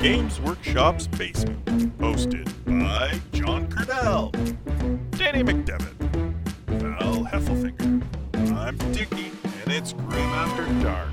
Games Workshop's Basement. Hosted by Jon Quennell, Danny McDevitt, Val Heffelfinger. I'm Dickie, and it's Grim After Dark.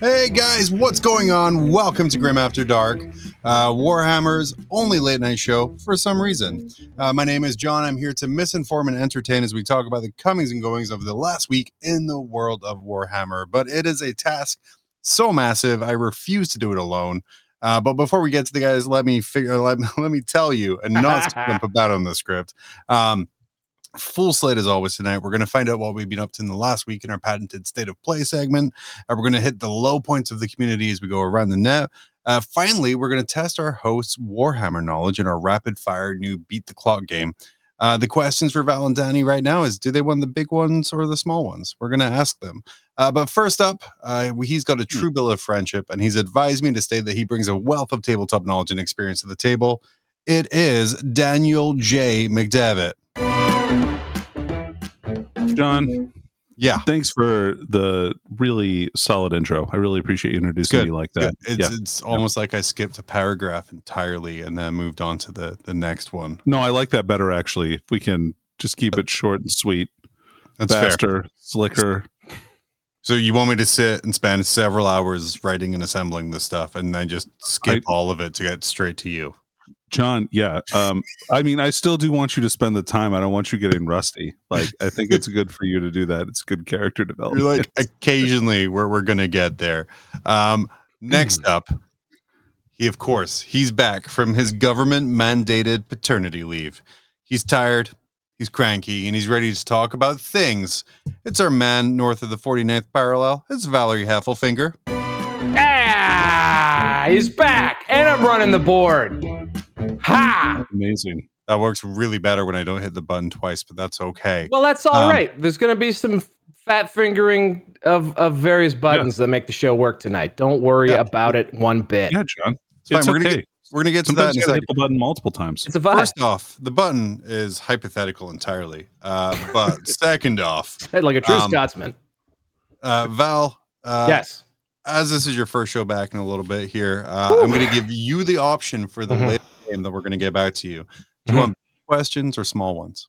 Hey guys, what's going on? Welcome to Grim After Dark, uh, Warhammer's only late night show for some reason. Uh, my name is John. I'm here to misinform and entertain as we talk about the comings and goings of the last week in the world of Warhammer. But it is a task so massive, I refuse to do it alone. Uh, but before we get to the guys, let me figure. Let, let me tell you, and not skimp about on the script. Um, full slate as always tonight. We're going to find out what we've been up to in the last week in our patented state of play segment. Uh, we're going to hit the low points of the community as we go around the net. Uh, finally, we're going to test our hosts' Warhammer knowledge in our rapid fire new beat the clock game. Uh, the questions for Val and Danny right now is do they want the big ones or the small ones? We're going to ask them. Uh, but first up, uh, he's got a true bill of friendship, and he's advised me to state that he brings a wealth of tabletop knowledge and experience to the table. It is Daniel J. McDevitt. John, Yeah, thanks for the really solid intro. I really appreciate you introducing Good, me like good. that. It's yeah. it's almost like I skipped a paragraph entirely and then moved on to the the next one. No, I like that better actually. If we can just keep it short and sweet, That's fair. faster, slicker. So you want me to sit and spend several hours writing and assembling this stuff, and then just skip all of it to get straight to you? John, yeah. Um, I mean, I still do want you to spend the time. I don't want you getting rusty. Like, I think it's good for you to do that. It's good character development. You're like occasionally where we're gonna get there. Um, next up, he of course he's back from his government mandated paternity leave. He's tired, he's cranky, and he's ready to talk about things. It's our man north of the 49th parallel. It's Valerie Heffelfinger. Ah, he's back, and I'm running the board. Ha! Amazing. That works really better when I don't hit the button twice, but that's okay. Well, that's all Um, right. There's going to be some fat fingering of, of various buttons that make the show work tonight. Don't worry Yeah. about it one bit. Yeah, John. It's fine. It's We're gonna okay. get we're gonna get to that Sometimes in you a second. hit the button multiple times. It's a vibe. First off, the button is hypothetical entirely. Uh, but second off, like a true um, Scotsman. uh, Val, uh, yes. as this is your first show back in a little bit here, uh, I'm going to give you the option for the latest game that we're going to get back to you. Do you want big questions or small ones?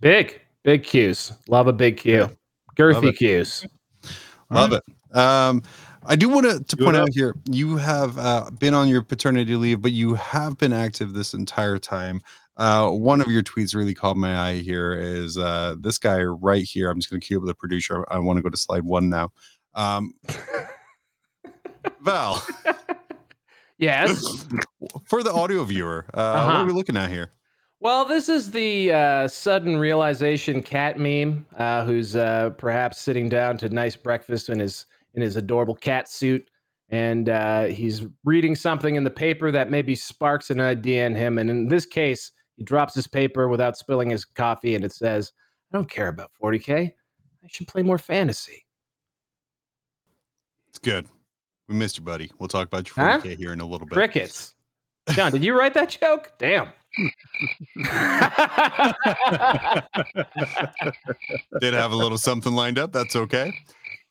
Big, big cues. Love a big cue. Love Girthy it. cues. Love it. Um, I do want to, to point out here, you have uh, been on your paternity leave, but you have been active this entire time. Uh, one of your tweets really caught my eye here is uh, this guy right here. I'm just going to cue up the producer. I want to go to slide one now. Um, Val, Yes. for the audio viewer, uh, what Uh-huh. are we looking at here? Well, this is the uh, sudden realization cat meme, uh, who's uh, perhaps sitting down to nice breakfast in his in his adorable cat suit, and uh, he's reading something in the paper that maybe sparks an idea in him. And in this case, he drops his paper without spilling his coffee, and it says, "I don't care about 40k. I should play more fantasy." It's good. We missed you, buddy. We'll talk about your 40K here in a little bit. Crickets. John, did you write that joke? Damn. did have a little something lined up. That's okay.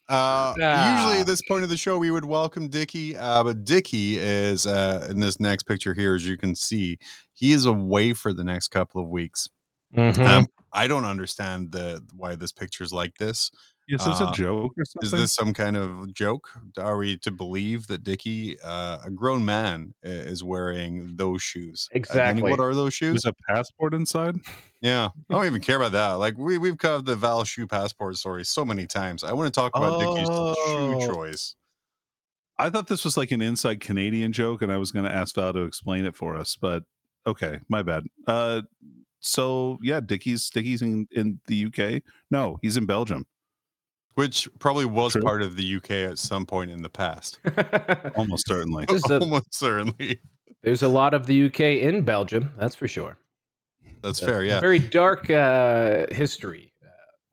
Uh, Usually, Ah. at this point of the show, we would welcome Dickie, uh, but Dickie is uh, in this next picture here, as you can see, he is away for the next couple of weeks. Mhm. Um, I don't understand the why this picture is like this. Is this Uh, a joke or Is this some kind of joke? Are we to believe that Dickie, uh, a grown man, is wearing those shoes? Uh, Exactly. what are those shoes? There's a passport inside? Yeah, I don't even care about that. Like we we've covered the Val shoe passport story so many times. I want to talk about Dickie's Oh. shoe choice. I thought this was like an inside Canadian joke, and I was going to ask Val to explain it for us, but okay, my bad. Uh, so yeah, Dickie's Dickie's in, in the UK. No, he's in Belgium. Which probably was True. part of the UK at some point in the past. Almost certainly. There's a- Almost certainly. There's a lot of the UK in Belgium, that's for sure. That's A fair. Yeah. Very dark uh, history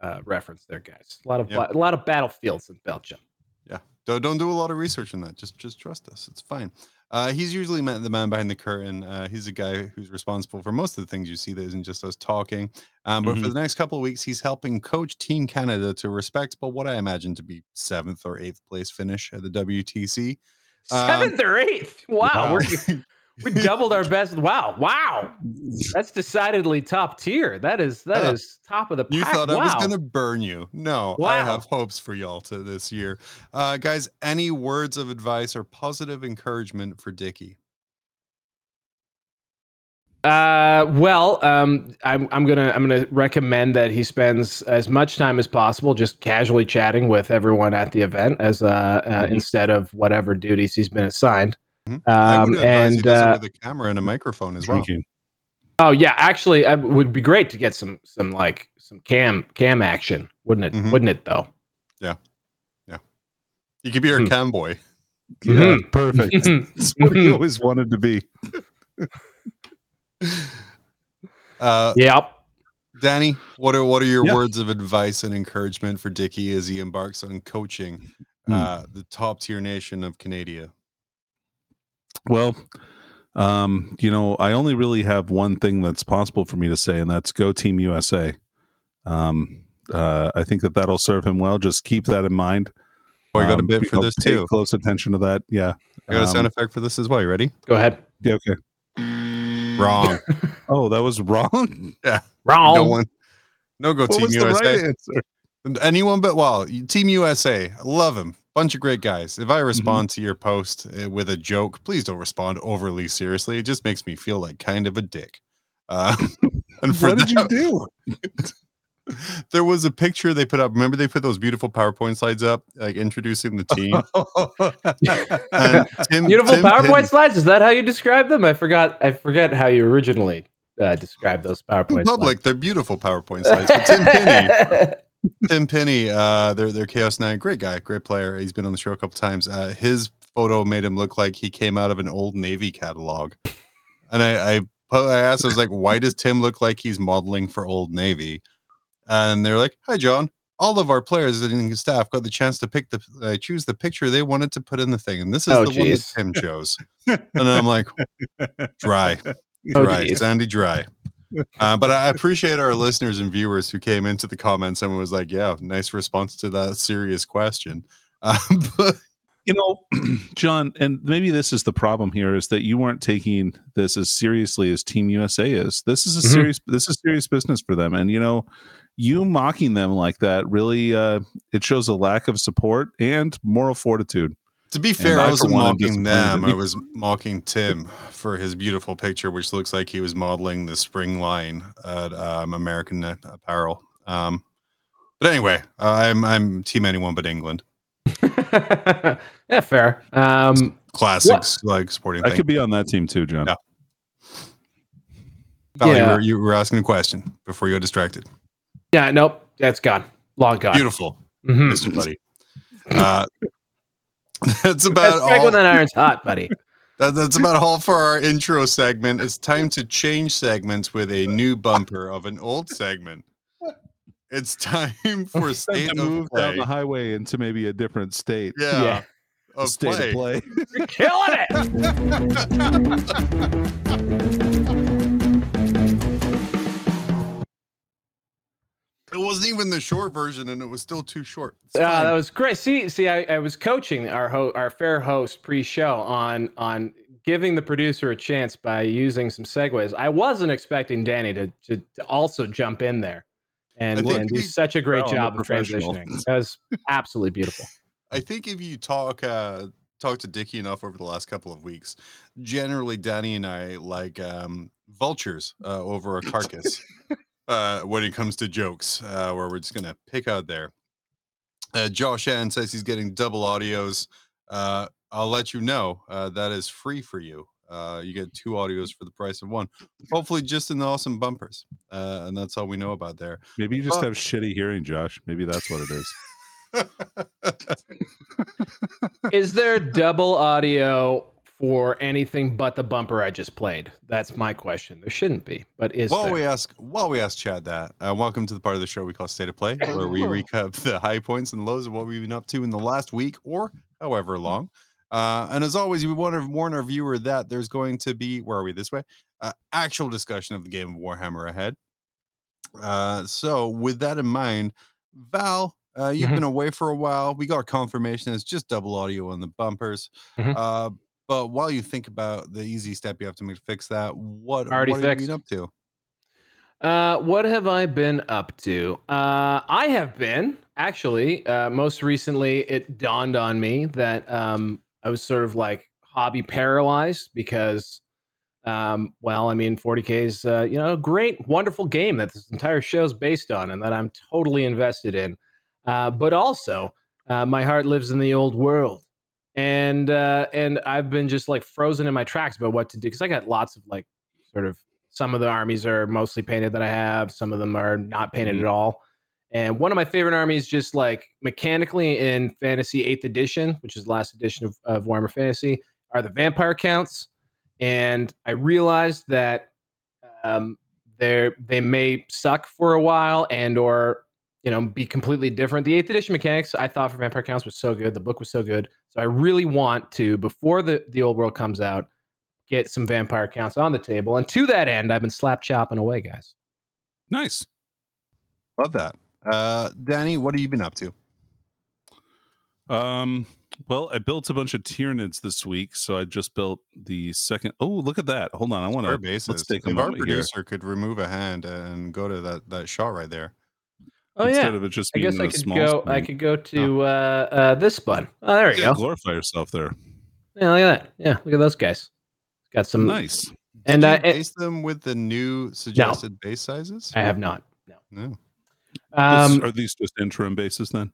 uh, uh, reference there, guys. A lot of Yeah. a lot of battlefields in Belgium. Yeah. Don't don't do a lot of research on that. Just just trust us. It's fine. Uh, he's usually ma- the man behind the curtain. Uh, he's a guy who's responsible for most of the things you see that isn't just us talking. Um, but for Mhm. the next couple of weeks, he's helping coach Team Canada to respectable, what I imagine to be seventh or eighth place finish at the WTC. Um, Seventh or eighth. Wow, wow. we're doubled our best. Wow, wow, that's decidedly top tier. That is that Yeah. is top of the Pack. You thought wow. I was going to burn you. No, I have hopes for y'all to this year. Uh, guys, any words of advice or positive encouragement for Dickie? Uh, well, um, I'm I'm gonna I'm gonna recommend that he spends as much time as possible just casually chatting with everyone at the event, as uh, uh Mhm. instead of whatever duties he's been assigned. Mhm. Um, would and does uh, with a camera and a microphone as well. Oh yeah, actually, it would be great to get some some like some cam cam action, wouldn't it? Mhm. Wouldn't it though? Yeah, yeah. You could be our Hmm. cam boy. Yeah, Mhm. perfect. That's what he always wanted to be. Uh, yep. Danny, what are what are your Yeah. words of advice and encouragement for Dickie as he embarks on coaching Hmm. uh, the top tier nation of Canada? Well, um, you know, I only really have one thing that's possible for me to say, and that's go Team USA. Um, uh, I think that that'll serve him well. Just keep that in mind. Oh, I got a Um, bit you for know, this too. Close attention to that. Yeah. I got a sound Um, effect for this as well. You ready? Go ahead. Yeah. Okay. Wrong. Oh, that was wrong. yeah. Wrong. no one. No go what Team was the USA. right answer? Anyone but well, Team USA. I love him. Bunch of great guys. If I respond to your post uh, with a joke, please don't respond overly seriously. It just makes me feel like kind of a dick. Uh, and for What did you do? there was a picture they put up. Remember they put those beautiful PowerPoint slides up, like introducing the team. And Tim, Beautiful Tim PowerPoint Penny- slides. Is that how you describe them? I forgot. I forget how you originally uh, described those PowerPoint in public, they're beautiful PowerPoint slides. But Tim Penny, slides. Tim Penny, uh, they're they're Chaos Nine, great guy, great player. He's been on the show a couple times. Uh, his photo made him look like he came out of an old Navy catalog. And I I, I asked, I was like, why does Tim look like he's modeling for Old Navy? And they're like, hi John. All of our players and staff got the chance to pick the uh, choose the picture they wanted to put in the thing, and this is Oh, the one that. Tim chose. and I'm like, dry, Oh, dry, geez. sandy dry. Uh, but I appreciate our listeners and viewers who came into the comments and was like, "Yeah, nice response to that serious question." Uh, but you know john and maybe this is the problem here is that you weren't taking this as seriously as team usa is this is a Mhm. serious this is serious business for them and you know you mocking them like that really uh it shows a lack of support and moral fortitude to be fair, I, I, wasn't mocking them. I was mocking Tim for his beautiful picture, which looks like he was modeling the spring line at um, American Apparel. Um, but anyway, I'm I'm Team anyone but England. yeah, fair. Um, Classics like sporting i thing. could be on that team too john Yeah. Val, you, were, you were asking a question before you got distracted. yeah, nope, that's gone. Long gone. Beautiful, Mhm. Mr. Buddy. Uh, that's That's about strike all. when that iron's hot, buddy. That, that's about all for our intro segment. It's time to change segments with a new bumper of an old segment. It's time oh, for state to of move down the highway into maybe a different state Yeah, Yeah. of state play. of play You're killing it. It wasn't even the short version, and it was still too short. Yeah, Ah, fine. that was great. See, see, I, I was coaching our ho- our fair host pre-show on on giving the producer a chance by using some segues. I wasn't expecting Danny to to, to also jump in there and, and do such a great Well, job of transitioning. That was absolutely beautiful. I think if you talk uh talk to Dickie enough over the last couple of weeks, generally Danny and I like um vultures uh, over a carcass uh when it comes to jokes, uh where we're just gonna pick out there. Uh Josh Ann says he's getting double audios. Uh I'll let you know uh that is free for you. Uh you get two audios for the price of one. Hopefully just in the awesome bumpers. Uh and that's all we know about there. maybe you just Well- have shitty hearing josh maybe that's what it is Is there double audio for anything but the bumper I just played? That's my question. There shouldn't be, but is while there? we ask while we ask Chad that, uh, welcome to the part of the show we call State of Play, where we recap the high points and lows of what we've been up to in the last week or however long. Uh, and as always, we want to warn our viewer that there's going to be where are we this way? Uh, actual discussion of the game of Warhammer ahead. Uh, so with that in mind, Val, Uh, you've Mhm. been away for a while. We got confirmation it's just double audio on the bumpers. Mhm. Uh, but while you think about the easy step you have to make to fix that, what, Already what have you fixed. been up to? Uh, what have I been up to? Uh, I have been actually. Uh, most recently, it dawned on me that um, I was sort of like hobby paralyzed because, um, well, I mean, 40k is uh, you know a great, wonderful game that this entire show is based on, and that I'm totally invested in. Uh, but also, uh, my heart lives in the old world, and uh, and I've been just like frozen in my tracks about what to do because I got lots of like sort of some of the armies are mostly painted that I have. Some of them are not painted Mhm. at all. And one of my favorite armies, just like mechanically in Fantasy Eighth Edition, which is the last edition of, of Warhammer Fantasy, are the vampire counts. And I realized that um, they they may suck for a while and or you know be completely different. The Eighth Edition mechanics I thought for vampire counts was so good. The book was so good. So I really want to before the the old world comes out get some vampire counts on the table. And to that end, I've been slap chopping away, guys. Nice. Love that. Uh, Danny, what have you been up to? Um, well, I built a bunch of Tyranids this week, so I just built the second. Oh, look at that! Hold on, I want Square to. bases. take a if our moment here. producer could remove a hand and go to that that shot right there. Oh instead yeah. of it just I being guess I could small go. I could go to uh, uh, this bun. Oh, there you, go. glorify yourself there. Yeah, look at that. Yeah, look at those guys. Got some. Nice. And Did you it- base them with the new suggested base sizes? I have not. No. No. Um, are these just interim bases then?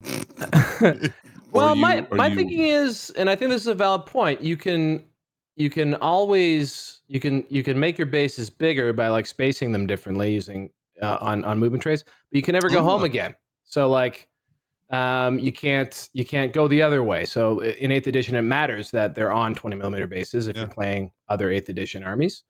well, Or my my you- thinking is, and I think this is a valid point. You can you can always you can you can make your bases bigger by like spacing them differently using uh, on on movement trays, but you can never go home Ah. again. So like um you can't you can't go the other way so in eighth edition it matters that they're on 20 millimeter bases if Yeah. you're playing other eighth edition armies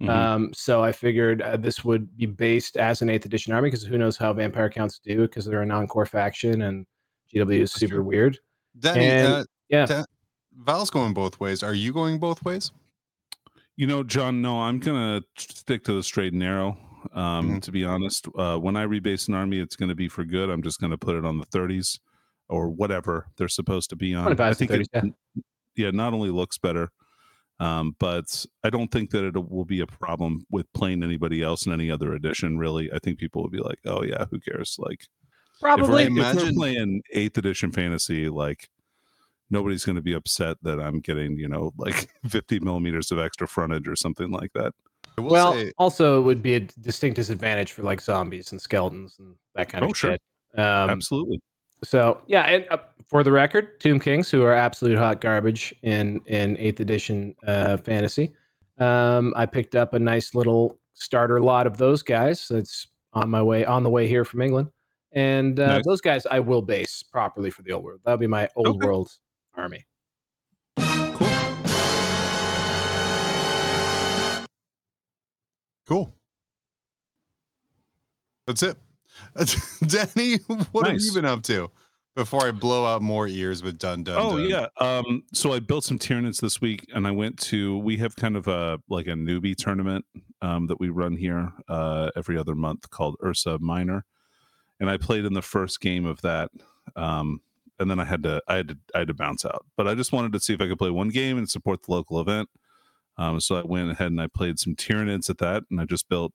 Mhm. um so i figured uh, this would be based as an eighth edition army because who knows how vampire counts do because they're a non-core faction and gw is super true. weird Danny, And- uh, yeah. Da- Val's going both ways. Are you going both ways? You know, John, no, I'm gonna stick to the straight and narrow. Um, Mhm. to be honest, uh, when I rebase an army, it's gonna be for good. I'm just gonna put it on the 30s or whatever they're supposed to be on. I and think it, 30s, yeah, not only looks better, um, but I don't think that it will be a problem with playing anybody else in any other edition. Really, I think people will be like, "Oh yeah, who cares?" Like, if we're, probably if we're playing eighth edition fantasy, like nobody's going to be upset that I'm getting, you know, like 50 millimeters of extra frontage or something like that. Well say, also it would be a distinct disadvantage for like zombies and skeletons and that kind Oh, of sure. shit um, Absolutely. So yeah, and uh, for the record, Tomb Kings, who are absolute hot garbage in in eighth edition uh, fantasy, um, I picked up a nice little starter lot of those guys. That's on my way on the way here from England, and uh, Nice. those guys I will base properly for the old world. That'll be my old Okay. world army. Cool. That's it. Danny, what have you been up to? Before I blow out more ears with dun dun. Oh dun. yeah. Um, so I built some Tyranids this week, and I went to. We have kind of a like a newbie tournament um, that we run here uh, every other month called Ursa Minor, and I played in the first game of that. Um, and then I had to I had to I had to bounce out, but I just wanted to see if I could play one game and support the local event. Um, so I went ahead and I played some Tyranids at that, and I just built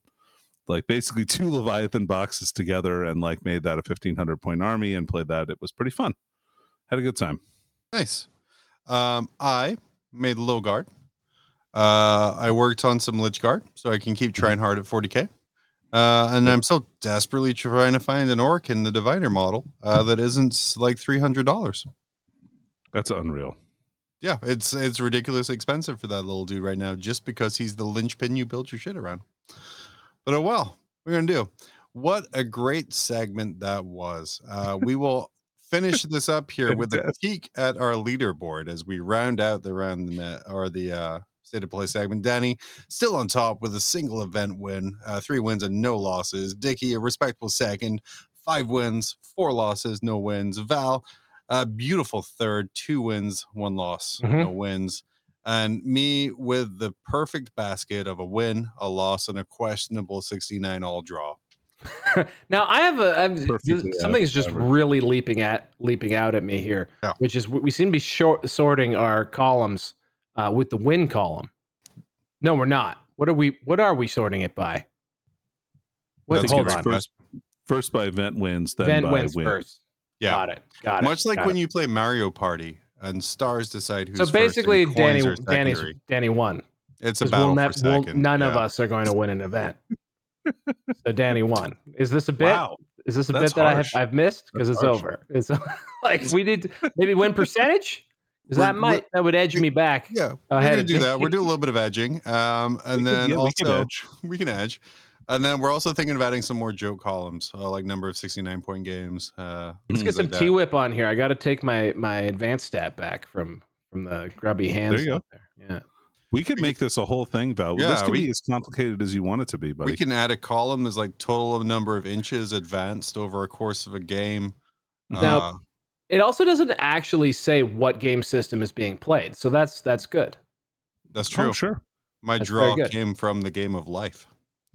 like basically two Leviathan boxes together and like made that a 1500 point army and played that. It was pretty fun. Had a good time. Nice. Um, I made guard. Uh, I worked on some Lychguard so I can keep trying hard at 40k. Uh, and I'm still desperately trying to find an Orikan the Diviner model uh, that isn't like three hundred dollars. That's unreal. Yeah, it's it's ridiculously expensive for that little dude right now, just because he's the linchpin you build your shit around. But oh well, we're gonna do. What a great segment that was. Uh, we will finish this up here with a peek at our leaderboard as we round out the round the net or the uh, state of play segment. Danny still on top with a single event win, uh, three wins and no losses. Dickie a respectable second, five wins, four losses, no wins. Val a beautiful third, two wins, one loss, Mhm. no wins. And me with the perfect basket of a win, a loss, and a questionable 69 all draw. now I have a I'm, Perfectly something is just average. really leaping at leaping out at me here, Yeah. which is we seem to be short, sorting our columns uh, with the win column. No, we're not. What are we? What are we sorting it by? What, hold on. First, first by event wins, then Event by wins win. first. Yeah. Got it. Got it. Much like got when it. you play Mario Party and stars decide who's So first basically, coins Danny, Danny's. Danny won. It's a battle we'll for ne- we'll- 2nd none of us are going to win an event. so Danny won. Is this a bit? Wow. Is this a That's bit that I have. I've missed? Because it's harsh. over. It's like we did maybe win percentage. We're- that might that would edge me back. Yeah, we're gonna do that. We're doing a little bit of edging, um, and We could- then yeah, we can also edge. we can edge, and then we're also thinking of adding some more joke columns, uh, like number of sixty-nine point games. Uh, Let's get some like. T whip on here. I got to take my my advanced stat back from from the grubby hands. There you go. There. Yeah. We could make this a whole thing, Val. this Yeah, could we- be as complicated as you want it to be, buddy. We can add a column as like total of number of inches advanced over a course of a game. Now- Uh, It also doesn't actually say what game system is being played, so that's that's good. that's Oh, true. sure. My That's draw came from the game of life.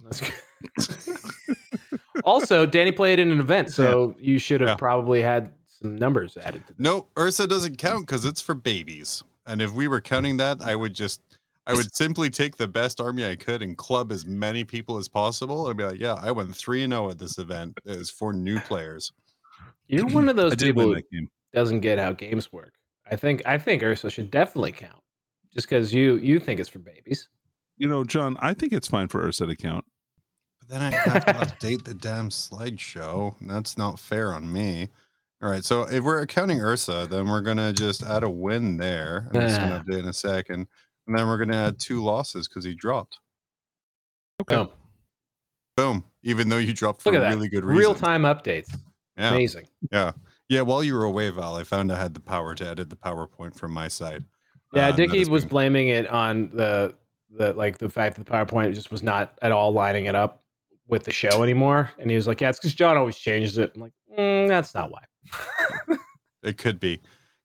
That's good. also, Danny played in an event, so you should have Yeah. probably had some numbers added to. No, Ursa doesn't count because it's for babies. And if we were counting that, I would just, I would simply take the best army I could and club as many people as possible. I'd be like, yeah, I went three and zero at this event. It was for new players. You're one of those people who that doesn't get how games work. I think I think Ursa should definitely count, just because you you think it's for babies. You know, John, I think it's fine for Ursa to count. But then I have to update the damn slideshow. That's not fair on me. All right, so if we're accounting Ursa, then we're gonna just add a win there. I'm just gonna Ah. update in a second, and then we're gonna add two losses because he dropped. Okay. Boom. Boom! Even though you dropped for Look at a that. really good reason. Real time updates. Yeah. Amazing. Yeah. Yeah. While you were away, Val, I found I had the power to edit the PowerPoint from my side. Yeah, Uh, and Dickie was been- blaming it on the the like the fact that the PowerPoint just was not at all lining it up with the show anymore, and he was like, "Yeah, it's because John always changes it." I'm like, "Mm, "That's not why." It could be.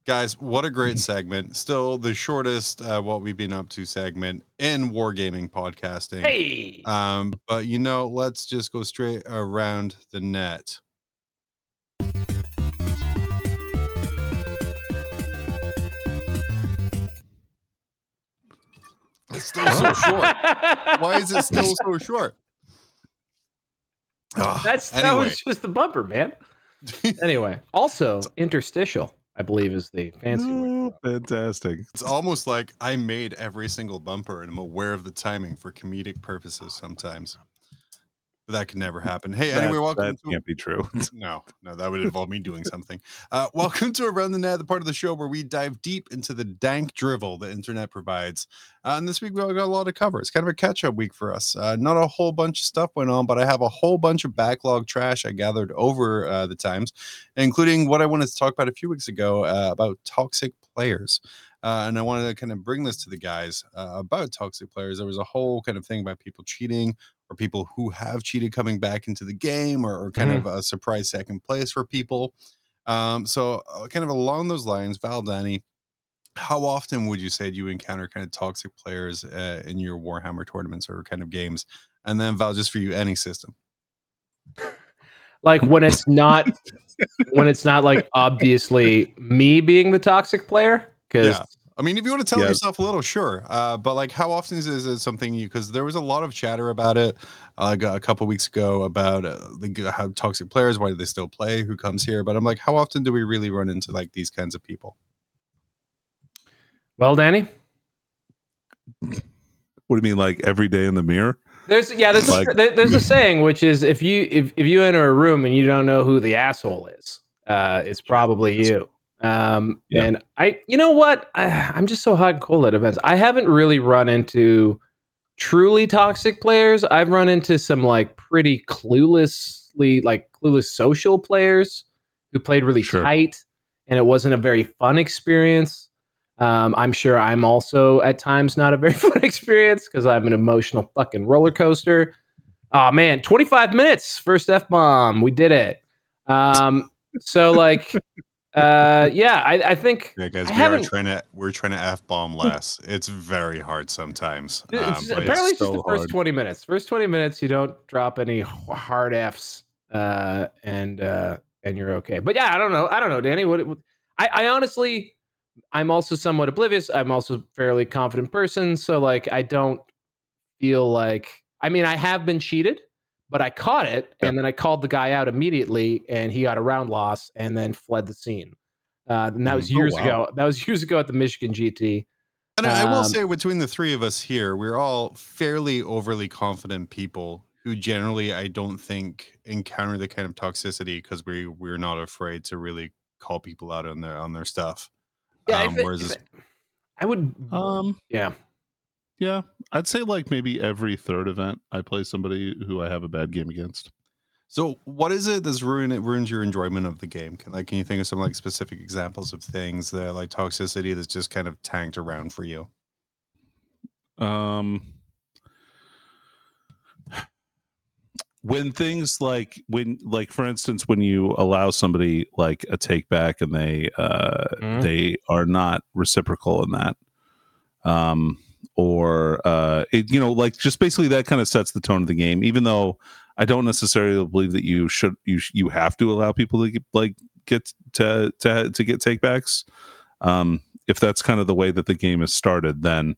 Guys, what a great segment. Still the shortest uh, what we've been up to segment in wargaming podcasting. hey, Um, but you know, let's just go straight around the net. It's still so short. Why is it still so short? Ah, That's that was just the bumper, man. Anyway, also interstitial, I believe, is the fancy word. Oh, fantastic. It's almost like I made every single bumper and I'm aware of the timing for comedic purposes sometimes. That could never happen. Hey, anyway, That- welcome that to can't be true. no, no, that would involve me doing something. Uh, welcome to Around the Net, the part of the show where we dive deep into the dank drivel the internet provides. Uh, and this week we've got a lot to cover. It's kind of a catch up week for us. Uh, not a whole bunch of stuff went on, but I have a whole bunch of backlog trash I gathered over uh, the times, including what I wanted to talk about a few weeks ago uh, about toxic players. Uh, and I wanted to kind of bring this to the guys uh, about toxic players. There was a whole kind of thing about people cheating or people who have cheated coming back into the game or, or kind Mhm. of a surprise second place for people. Um, so, uh, kind of along those lines, Val Danny, how often would you say do you encounter kind of toxic players uh, in your Warhammer tournaments or kind of games? And then, Val, just for you, any system. Like when it's not when it's not like obviously me being the toxic player, because Yeah. I mean, if you want to tell Yeah. yourself a little, sure. Uh, but like, how often is, is it something you? Because there was a lot of chatter about it, uh, a couple weeks ago about uh, like how toxic players, why do they still play, who comes here? But I'm like, how often do we really run into like these kinds of people? well, Danny, What do you mean, like every day in the mirror? There's yeah, there's Like- a, there's a saying which is if you if, if you enter a room and you don't know who the asshole is, uh, it's probably you. Um, Yeah. and I, you know what, I, I'm just so hot and cold at events. I haven't really run into truly toxic players. I've run into some like pretty cluelessly like clueless social players who played really Sure. tight, and it wasn't a very fun experience. Um, I'm sure I'm also at times not a very fun experience because I'm an emotional fucking roller coaster. Oh man, 25 minutes first f bomb, we did it. Um, so like, uh, yeah, I, I think Yeah, guys, I we haven't- are trying to we're trying to f bomb less. It's very hard sometimes. It's Um, just- apparently it's just so the first hard. 20 minutes. First 20 minutes, you don't drop any hard Fs uh, and uh, and you're okay. But yeah, I don't know. I don't know, Danny. What, what I, I honestly, I'm also somewhat oblivious. I'm also a fairly confident person. So like, I don't feel like, I mean, I have been cheated, but I caught it. Yeah. And then I called the guy out immediately and he got a round loss and then fled the scene. Uh, and that was Mhm. Oh, years wow. ago. That was years ago at the Michigan GT. And I I will Um, say, between the three of us here, we're all fairly overly confident people who generally, I don't think, encounter the kind of toxicity because we we're not afraid to really call people out on their on their stuff. Yeah, Um, it- whereas it- I would. Um, yeah. Yeah, I'd say like maybe every third event I play somebody who I have a bad game against. So, what is it that's ruin it ruins your enjoyment of the game? Can, like, can you think of some like specific examples of things that like toxicity that's just kind of tanked around for you? Um, when things like when like for instance when you allow somebody like a take back and they uh Mhm. they are not reciprocal in that um or uh it, you know like just basically that kind of sets the tone of the game even though i don't necessarily believe that you should you you have to allow people to get, like get to to to get takebacks um if that's kind of the way that the game is started then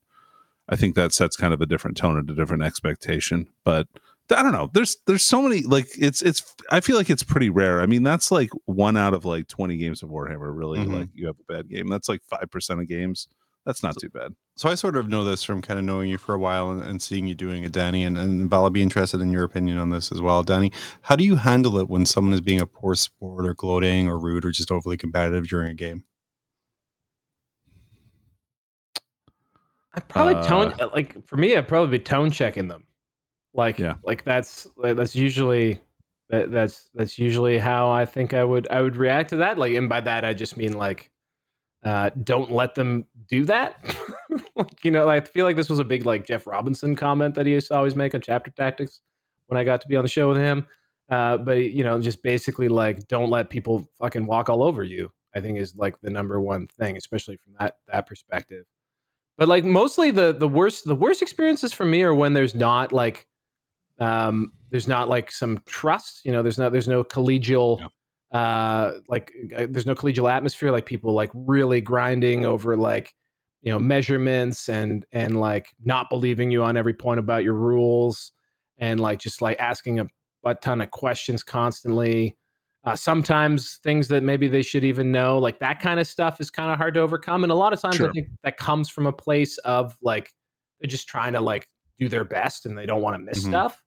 I think that sets kind of a different tone and a different expectation. But I don't know. There's there's so many like it's it's I feel like it's pretty rare. I mean, that's like one out of like 20 games of Warhammer, really. Mhm. Like you have a bad game. That's like five percent of games. That's not too bad. So I sort of know this from kind of knowing you for a while and, and seeing you doing it, Danny. And, and Val, I'd be interested in your opinion on this as well. Danny, how do you handle it when someone is being a poor sport or gloating or rude or just overly competitive during a game? I probably tone Uh, like for me. I'd probably be tone checking them. Like Yeah. like that's like, that's usually that, that's that's usually how I think I would I would react to that. Like and by that I just mean like uh don't let them do that. like, you know, I feel like this was a big like Jeff Robinson comment that he used to always make on chapter tactics when I got to be on the show with him. Uh, but you know, just basically like don't let people fucking walk all over you. I think is like the number one thing, especially from that that perspective. But like mostly the the worst the worst experiences for me are when there's not like um there's not like some trust, you know, there's not there's no collegial uh like uh, there's no collegial atmosphere like people like really grinding over like you know measurements and and like not believing you on every point about your rules and like just like asking a butt ton of questions constantly. Uh, sometimes things that maybe they should even know like that kind of stuff is kind of hard to overcome and a lot of times i think that comes from a place of like they're just trying to like do their best and they don't want to miss Mhm. stuff.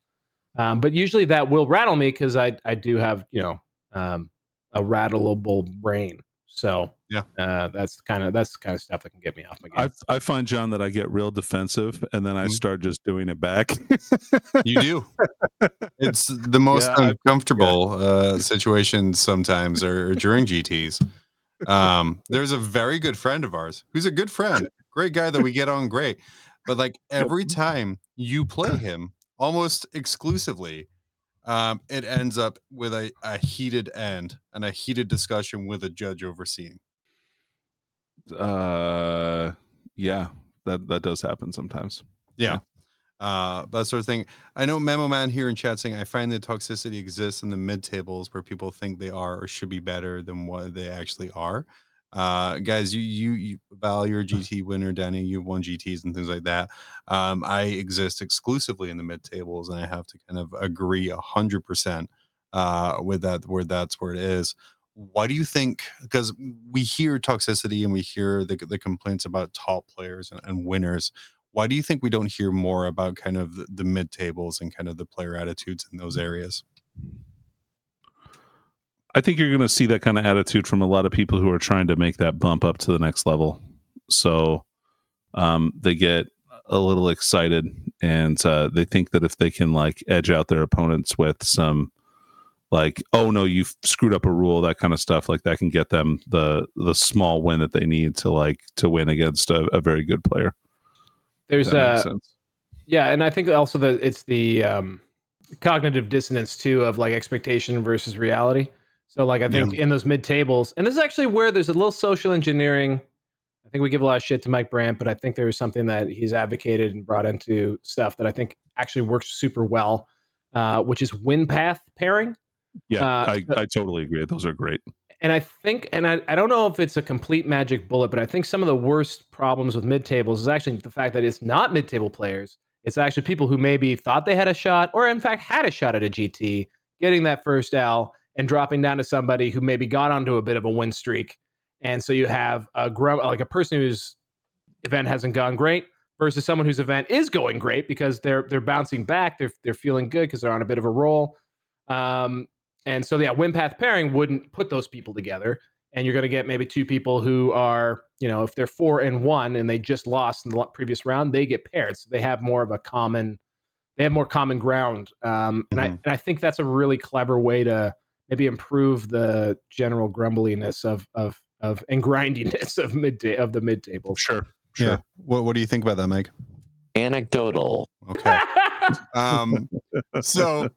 Um, but usually that will rattle me because i i do have you know um, a rattleable brain so Yeah. uh, that's kind of that's the kind of stuff that can get me off my game I I find John that I get real defensive and then I Mhm. start just doing it back. You do. it's the most Yeah, I- uncomfortable uh, situations sometimes or during GTs. Um, there's a very good friend of ours who's a good friend, great guy that we get on great. But like every time you play him, almost exclusively, um, it ends up with a, a heated end and a heated discussion with a judge overseeing. uh yeah, that that does happen sometimes. Yeah. Uh, that sort of thing. I know Memo Man here in chat saying I find the toxicity exists in the mid tables where people think they are or should be better than what they actually are. Uh, guys, you you, you Val, you're a GT winner, Danny, you've won GTs and things like that. Um, I exist exclusively in the mid tables, and I have to kind of agree a hundred percent uh with that where that's where it is. Why do you think? Because we hear toxicity and we hear the, the complaints about top players and, and winners why do you think we don't hear more about kind of the, the mid tables and kind of the player attitudes in those areas? I think you're going to see that kind of attitude from a lot of people who are trying to make that bump up to the next level. So um, they get a little excited and uh, they think that if they can like edge out their opponents with some like oh no you've screwed up a rule that kind of stuff like that can get them the the small win that they need to like to win against a, a very good player there's uh. Yeah, and I think also that it's the um, cognitive dissonance too of like expectation versus reality. So like I think in those mid tables, and this is actually where there's a little social engineering. I think we give a lot of shit to Mike Brandt, but I think there is something that he's advocated and brought into stuff that I think actually works super well, uh, which is win path pairing. Yeah, Uh, I, I totally agree. Those are great. And I think, and I, I don't know if it's a complete magic bullet, but I think some of the worst problems with mid tables is actually the fact that it's not mid table players. It's actually people who maybe thought they had a shot, or in fact had a shot at a GT, getting that first L and dropping down to somebody who maybe got onto a bit of a win streak. And so you have a like a person whose event hasn't gone great versus someone whose event is going great because they're they're bouncing back, they're they're feeling good because they're on a bit of a roll. Um, and so yeah, win path pairing wouldn't put those people together. And you're going to get maybe two people who are, you know, if they're four and one and they just lost in the previous round, they get paired. So they have more of a common, they have more common ground. Um, and I Mhm. and I think that's a really clever way to maybe improve the general grumbliness of of of and grindiness of mid of the mid table. Sure. Yeah. What What do you think about that, Mike? Anecdotal. Okay. Um, so,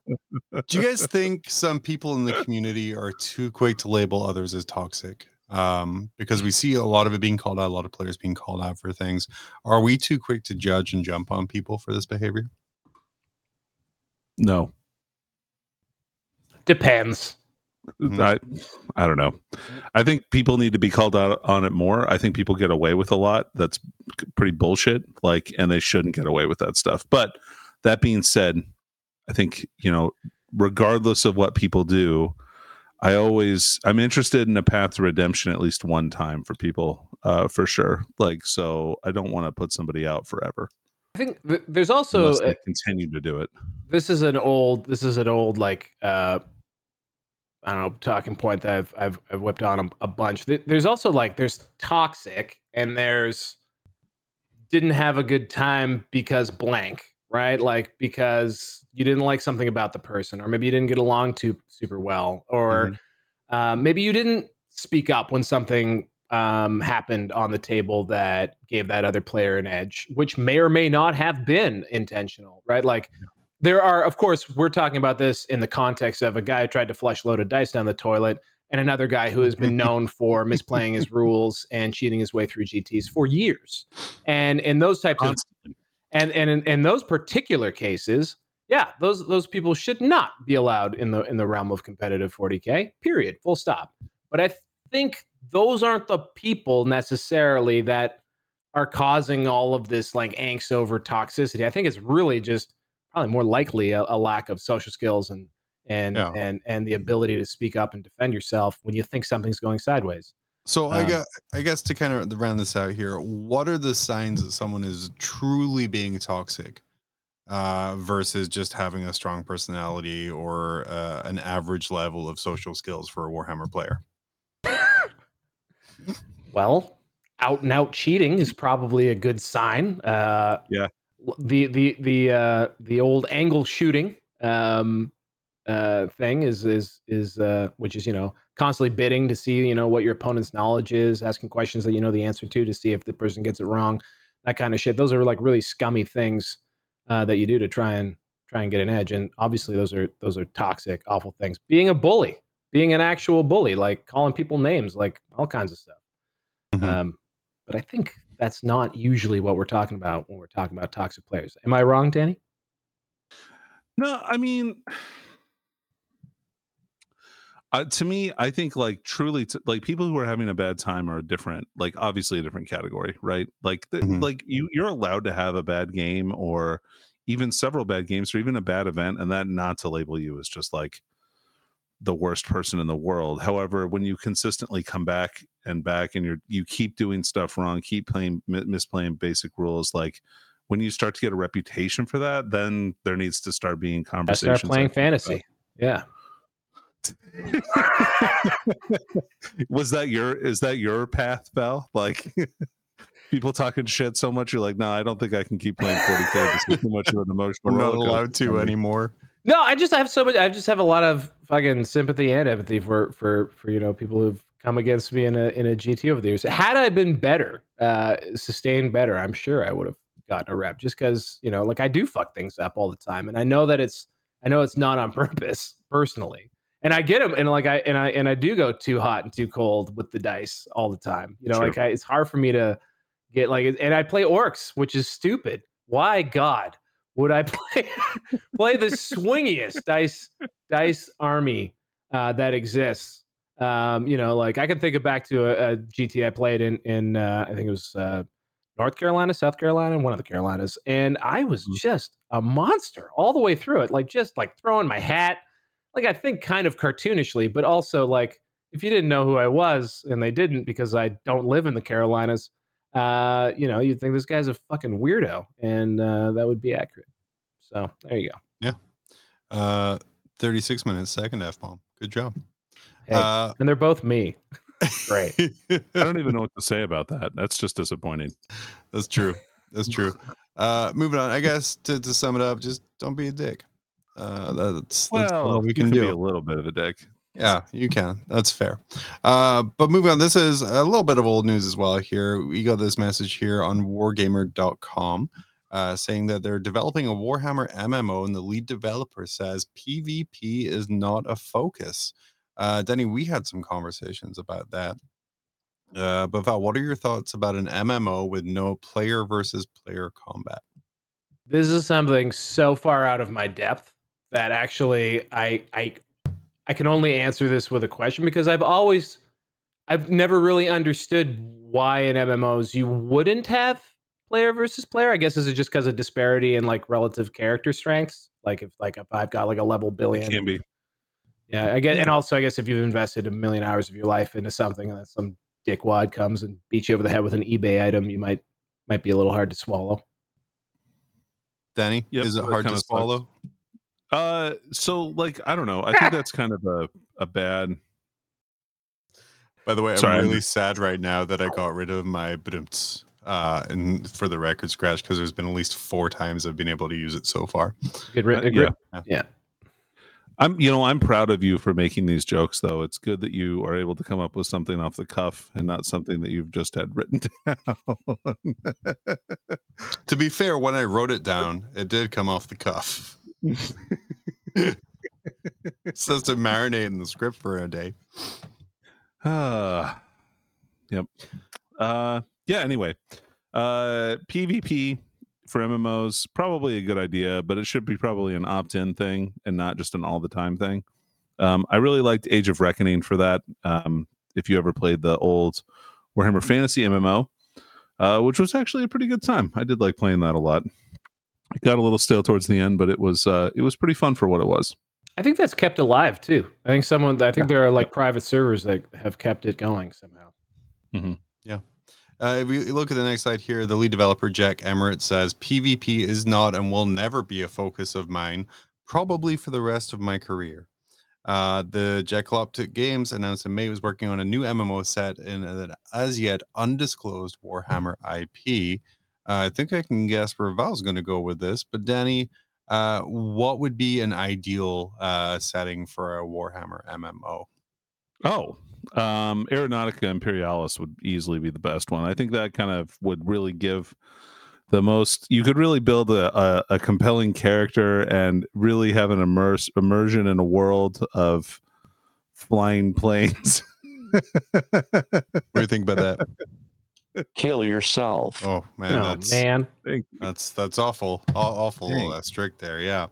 do you guys think some people in the community are too quick to label others as toxic? Um, because we see a lot of it being called out, a lot of players being called out for things. Are we too quick to judge and jump on people for this behavior? No, Depends. Mhm. I I don't know. I think people need to be called out on it more. I think people get away with a lot. That's pretty bullshit. Like, and they shouldn't get away with that stuff. But that being said, I think you know, regardless of what people do, I always I'm interested in a path to redemption at least one time for people, uh, for sure. Like, so I don't want to put somebody out forever. I think there's also unless continue to do it. this is an old this is an old like uh I don't know talking point that I've I've, I've whipped on a, a bunch. There's also like there's toxic and there's didn't have a good time because blank, right? Like because you didn't like something about the person, or maybe you didn't get along too super well, or uh, maybe you didn't speak up when something um, happened on the table that gave that other player an edge, which may or may not have been intentional, right? Like there are, of course, we're talking about this in the context of a guy who tried to flush load loaded dice down the toilet and another guy who has been known for misplaying his rules and cheating his way through GTs for years. And in those types of and and in, in those particular cases, yeah, those those people should not be allowed in the in the realm of competitive 40k. Period. Full stop. But I think those aren't the people necessarily that are causing all of this like angst over toxicity. I think it's really just probably more likely a, a lack of social skills and and Yeah. and and the ability to speak up and defend yourself when you think something's going sideways. So I Um, got, I guess to kind of round this out here, what are the signs that someone is truly being toxic, uh, versus just having a strong personality or uh, an average level of social skills for a Warhammer player? Well, out and out cheating is probably a good sign. Uh, Yeah. The the the uh, the old angle shooting um, uh, thing is is is uh, which is you know constantly bidding to see you know what your opponent's knowledge is, asking questions that you know the answer to to see if the person gets it wrong, that kind of shit. Those are like really scummy things uh, that you do to try and try and get an edge, and obviously those are those are toxic, awful things. Being a bully, being an actual bully, like calling people names, like all kinds of stuff. Mhm. Um, but I think that's not usually what we're talking about when we're talking about toxic players. Am I wrong, Danny? No, I mean, uh, to me, I think like truly, t- like people who are having a bad time are a different, like obviously a different category, right? Like, the, Mhm. like you, you're allowed to have a bad game or even several bad games or even a bad event, and that not to label you is just like the worst person in the world. However, when you consistently come back and back, and you're you keep doing stuff wrong, keep playing misplaying basic rules, like when you start to get a reputation for that, then there needs to start being I conversations. start playing like- fantasy. Yeah. was that your is that your path, Val? Like people talking shit so much, you're like, no, I don't think I can keep playing 40k. This is too much of an emotional. We're not allowed to anymore. No, I just have so much. I just have a lot of fucking sympathy and empathy for for for you know people who've come against me in a in a GT over the years. Had I been better, uh, sustained better, I'm sure I would have gotten a rep. Just because you know, like I do fuck things up all the time, and I know that it's I know it's not on purpose personally, and I get them, and like I and I and I do go too hot and too cold with the dice all the time. You know, True. like I, it's hard for me to get like, and I play orcs, which is stupid. Why God would I play play the swingiest dice dice army uh, that exists? Um, you know, like I can think of back to a, a GT I played in in uh, I think it was uh, North Carolina, South Carolina, one of the Carolinas, and I was Mhm. just a monster all the way through it. Like just like throwing my hat, like I think kind of cartoonishly, but also like if you didn't know who I was, and they didn't because I don't live in the Carolinas, uh, you know, you'd think this guy's a fucking weirdo, and uh, that would be accurate. So there you go. Yeah. Uh, 36 minutes, second F bomb. Good job. Hey, Uh, and they're both me. Great. I don't even know what to say about that. That's just disappointing. That's true. That's true. Uh, moving on. I guess to, to sum it up, just don't be a dick. Uh, that's, that's all we you can be do. a little bit of a dick. Yeah, you can. That's fair. Uh, but moving on, this is a little bit of old news as well here. We got this message here on wargamer.com uh, saying that they're developing a Warhammer MMO, and the lead developer says PvP is not a focus. Uh, Denny, we had some conversations about that. Uh, but Val, what are your thoughts about an MMO with no player versus player combat? this is something so far out of my depth that actually I I I can only answer this with a question because I've always I've never really understood why in MMOs you wouldn't have player versus player. I guess is it just because of disparity in like relative character strengths? Like if like if I've got like a level It billion, can be. yeah, I get, and also I guess if you've invested a million hours of your life into something and then some dickwad comes and beats you over the head with an eBay item, you might might be a little hard to swallow. Danny, Yep, is it hard to kinda sucks. Swallow? Uh, so like I don't know. I think that's kind of a a bad. By the way, I'm Sorry, I'm- really sad right now that I got rid of my bdumts, uh and for the record scratch because there's been at least four times I've been able to use it so far. Good, ri- Uh, good yeah. Yeah. I'm you know I'm proud of you for making these jokes though. It's good that you are able to come up with something off the cuff and not something that you've just had written down. To be fair, when I wrote it down, it did come off the cuff. says to marinate in the script for a day. Ah, yep. Uh, yeah. Anyway, uh, PvP for MMOs probably a good idea, but it should be probably an opt-in thing and not just an all-the-time thing. Um, I really liked Age of Reckoning for that. Um, if you ever played the old Warhammer Fantasy MMO, uh, which was actually a pretty good time. I did like playing that a lot. It got a little stale towards the end, but it was uh, it was pretty fun for what it was. I think that's kept alive too. I think someone. I think there are like private servers that have kept it going somehow. Yeah. Uh, if we look at the next slide here, the lead developer Jack Emmerich says PvP is not and will never be a focus of mine, probably for the rest of my career. Uh, the Jackalope Games announced in May it was working on a new MMO set in an as yet undisclosed Warhammer IP. Uh, I think I can guess where Val's going to go with this, but Danny, uh, what would be an ideal uh, setting for a Warhammer MMO? Oh, um, Aeronautica Imperialis would easily be the best one. I think that kind of would really give the most. You could really build a, a, a compelling character and really have an immerse immersion in a world of flying planes. What do you think about that? Kill yourself. Oh man, oh that's man, That's that's awful, awful Dang. uh, strict there. Yeah.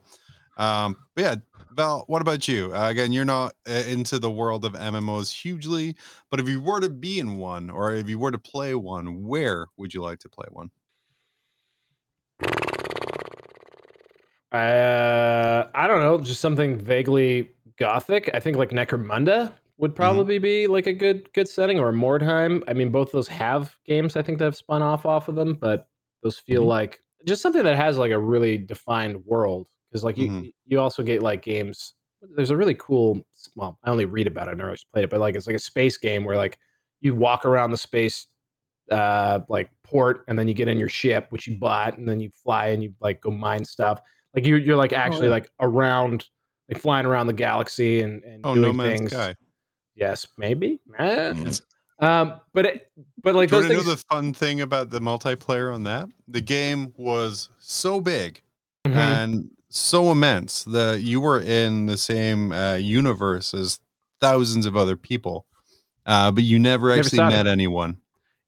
Um. But yeah, Val. What about you? Uh, again, you're not uh, into the world of MMOs hugely, but if you were to be in one, or if you were to play one, where would you like to play one? uh, I don't know, just something vaguely gothic. I think like Necromunda would probably be like a good good setting, or Mordheim. I mean, both those have games I think that have spun off off of them, but those feel Mhm. like just something that has like a really defined world. Because like you Mhm. you also get like games. There's a really cool. Well, I only read about it. I never actually played it, but like it's like a space game where like you walk around the space uh like port and then you get in your ship which you bought and then you fly and you like go mine stuff like you're, you're like actually yeah. like around like flying around the galaxy and, and Oh, No doing Man's things Sky. Yes maybe Eh. Mm. um but it, but like Do you those want things know the fun thing about the multiplayer on that? The game was so big Mhm. and so immense that you were in the same uh, universe as thousands of other people, uh, but you never Never actually met them. anyone.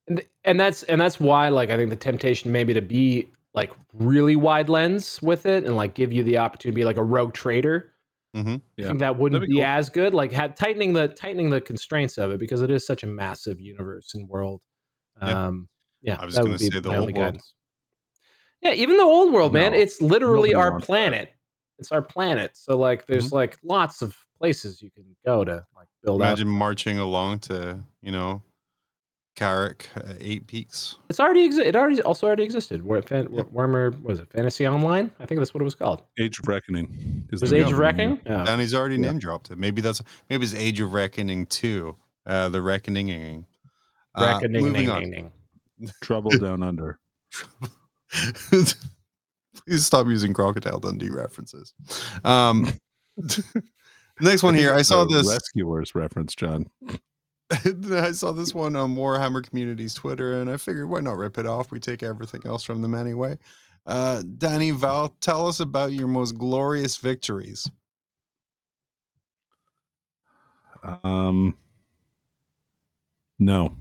and, and that's and that's why like i think the temptation maybe to be like really wide lens with it and like give you the opportunity to be like a rogue trader Mhm. I Yeah. think that wouldn't That'd be, be cool. as good like had, tightening the tightening the constraints of it because it is such a massive universe and world Yeah. um yeah I was would be say the old world. guidance. yeah even the old world man it's literally our planet it's our planet so like there's Mm-hmm. like lots of places you can go to like build Imagine marching along to you know, Karak, uh, Eight Peaks. It's already exi- it already also already existed. Where fan- Yeah. Warmer was it Fantasy Online? I think that's what it was called. Age of Reckoning. is Was Age of. Reckoning? Yeah. And he's already Yeah. name dropped it. Maybe that's maybe it's Age of Reckoning two, uh, the Reckoning. Uh, Reckoning. moving on. ding, ding. Trouble Down Under. Please stop using Crocodile Dundee references. Um, next one here. I saw this. Rescuers reference, Jon. I saw this one on Warhammer Community's Twitter, and I figured why not rip it off? We take everything else from them anyway. Uh, Danny Val, tell us about your most glorious victories. Um, no,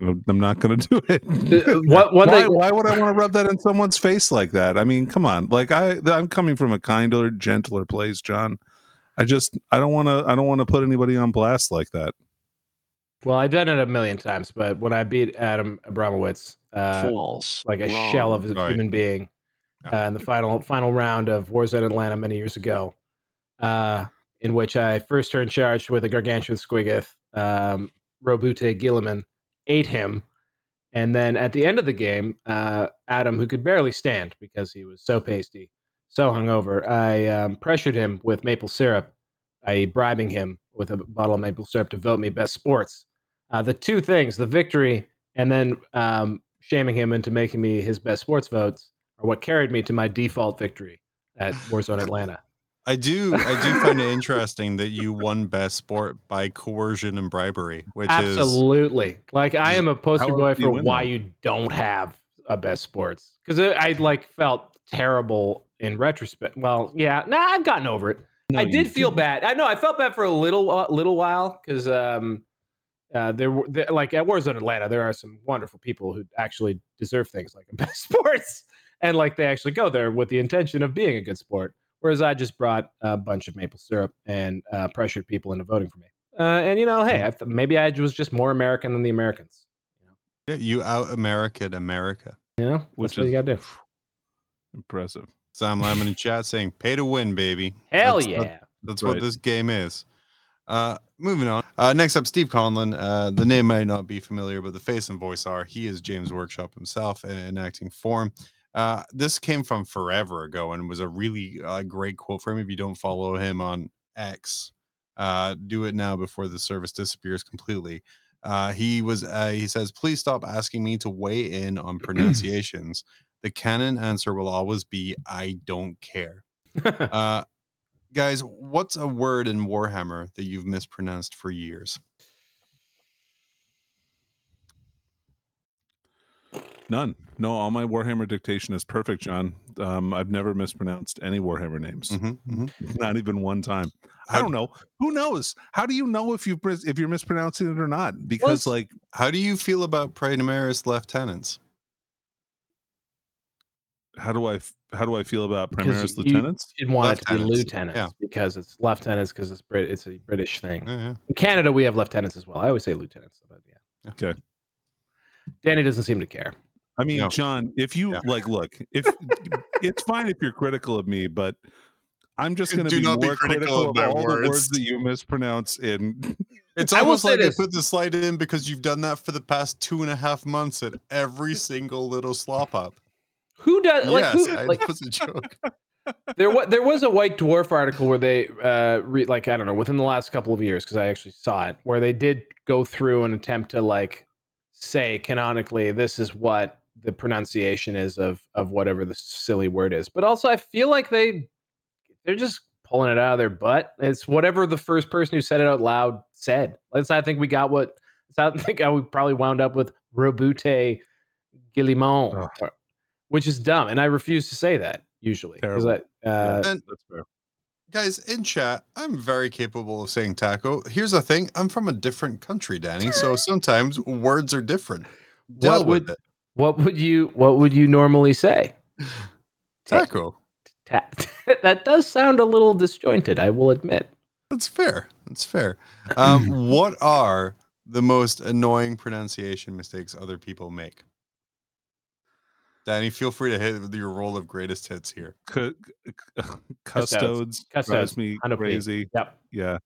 I'm not going to do it. Uh, What why, thing? why would I want to rub that in someone's face like that? I mean, come on. Like I, I'm coming from a kinder, gentler place, Jon. I just, I don't want to, I don't want to put anybody on blast like that. Well, I've done it a million times, but when I beat Adam Abramowitz, uh, False. like a shell of a Right. human being, uh, in the final final round of Warzone Atlanta many years ago, uh, in which I first turned charged with a gargantuan squiggoth, um, Roboute Guilliman, ate him, and then at the end of the game, uh, Adam, who could barely stand because he was so pasty, so hungover, I um, pressured him with maple syrup, i.e., bribing him with a bottle of maple syrup to vote me best sports. Uh, the two things, the victory and then um, shaming him into making me his best sports votes, are what carried me to my default victory at Warzone Atlanta. I do, I do find it interesting that you won best sport by coercion and bribery, which is Absolutely. Like I am a poster boy do you for why that? you don't have a best sports because I like felt terrible in retrospect. Well, yeah, nah, I've gotten over it. No, I did feel didn't. bad. I know I felt bad for a little uh, little while because um, uh, there were like at Warzone Atlanta, there are some wonderful people who actually deserve things like a best sports, and like they actually go there with the intention of being a good sport. Whereas I just brought a bunch of maple syrup and uh, pressured people into voting for me. Uh, and you know, hey, I th- maybe I was just more American than the Americans. Yeah, you out American America. You know, Which that's what you is- gotta do. Impressive. Sam Lemon in chat saying, "Pay to win, baby." Hell That's- yeah! that- That's what this game is. Uh, moving on. Uh, next up, Steve Conlon. Uh, the name might not be familiar, but the face and voice are. He is James Workshop himself in, in acting form. Uh, this came from forever ago and was a really uh, great quote for him. If you don't follow him on X, uh, do it now before the service disappears completely. Uh, he was. Uh, he says, "Please stop asking me to weigh in on pronunciations. the canon answer will always be, I don't care." Uh, guys, what's a word in Warhammer that you've mispronounced for years? None. No, all my Warhammer dictation is perfect, Jon. Um, I've never mispronounced any Warhammer names. Mhm, mhm. Not even one time. I don't know. Who knows? How do you know if you if you're mispronouncing it or not? Because like How do you feel about Primaris lieutenants? how do I how do I feel about Because Primaris you- lieutenants? You'd want it to be Lieutenants, lieutenants yeah. because it's lieutenants because it's Brit. It's a British thing. Yeah, yeah. In Canada, we have lieutenants as well. I always say lieutenants, but yeah. Okay. Danny doesn't seem to care. I mean, No. Jon, if you Yeah. like, look, if it's fine if you're critical of me, but I'm just going to be not be more critical critical, of of my all the words. words that you mispronounce in. It's I will almost say like this. I put the slide in because you've done that for the past two and a half months at every single little slop up. Who does like yes, who I- like that was a joke. there was there was a White Dwarf article where they uh re, like I don't know within the last couple of years because I actually saw it where they did go through and attempt to like say canonically this is what the pronunciation is of of whatever the silly word is but also I feel like they they're just pulling it out of their butt it's whatever the first person who said it out loud said let's I think we got what I think I would probably wound up with Robute Guillemot Ugh. Or- which is dumb, and I refuse to say that usually. 'cause Terrible. I- uh, And That's fair. guys in chat, I'm very capable of saying taco. Here's the thing: I'm from a different country, Danny. So sometimes words are different. Deal What would- what would you What would you normally say? Taco. Ta- that does sound a little disjointed. I will admit. That's fair. That's fair. Um, what are the most annoying pronunciation mistakes other people make? Danny, feel free to hit your roll of greatest hits here. C- custodes Custodes. drives me 100p. crazy. Yep, Yeah,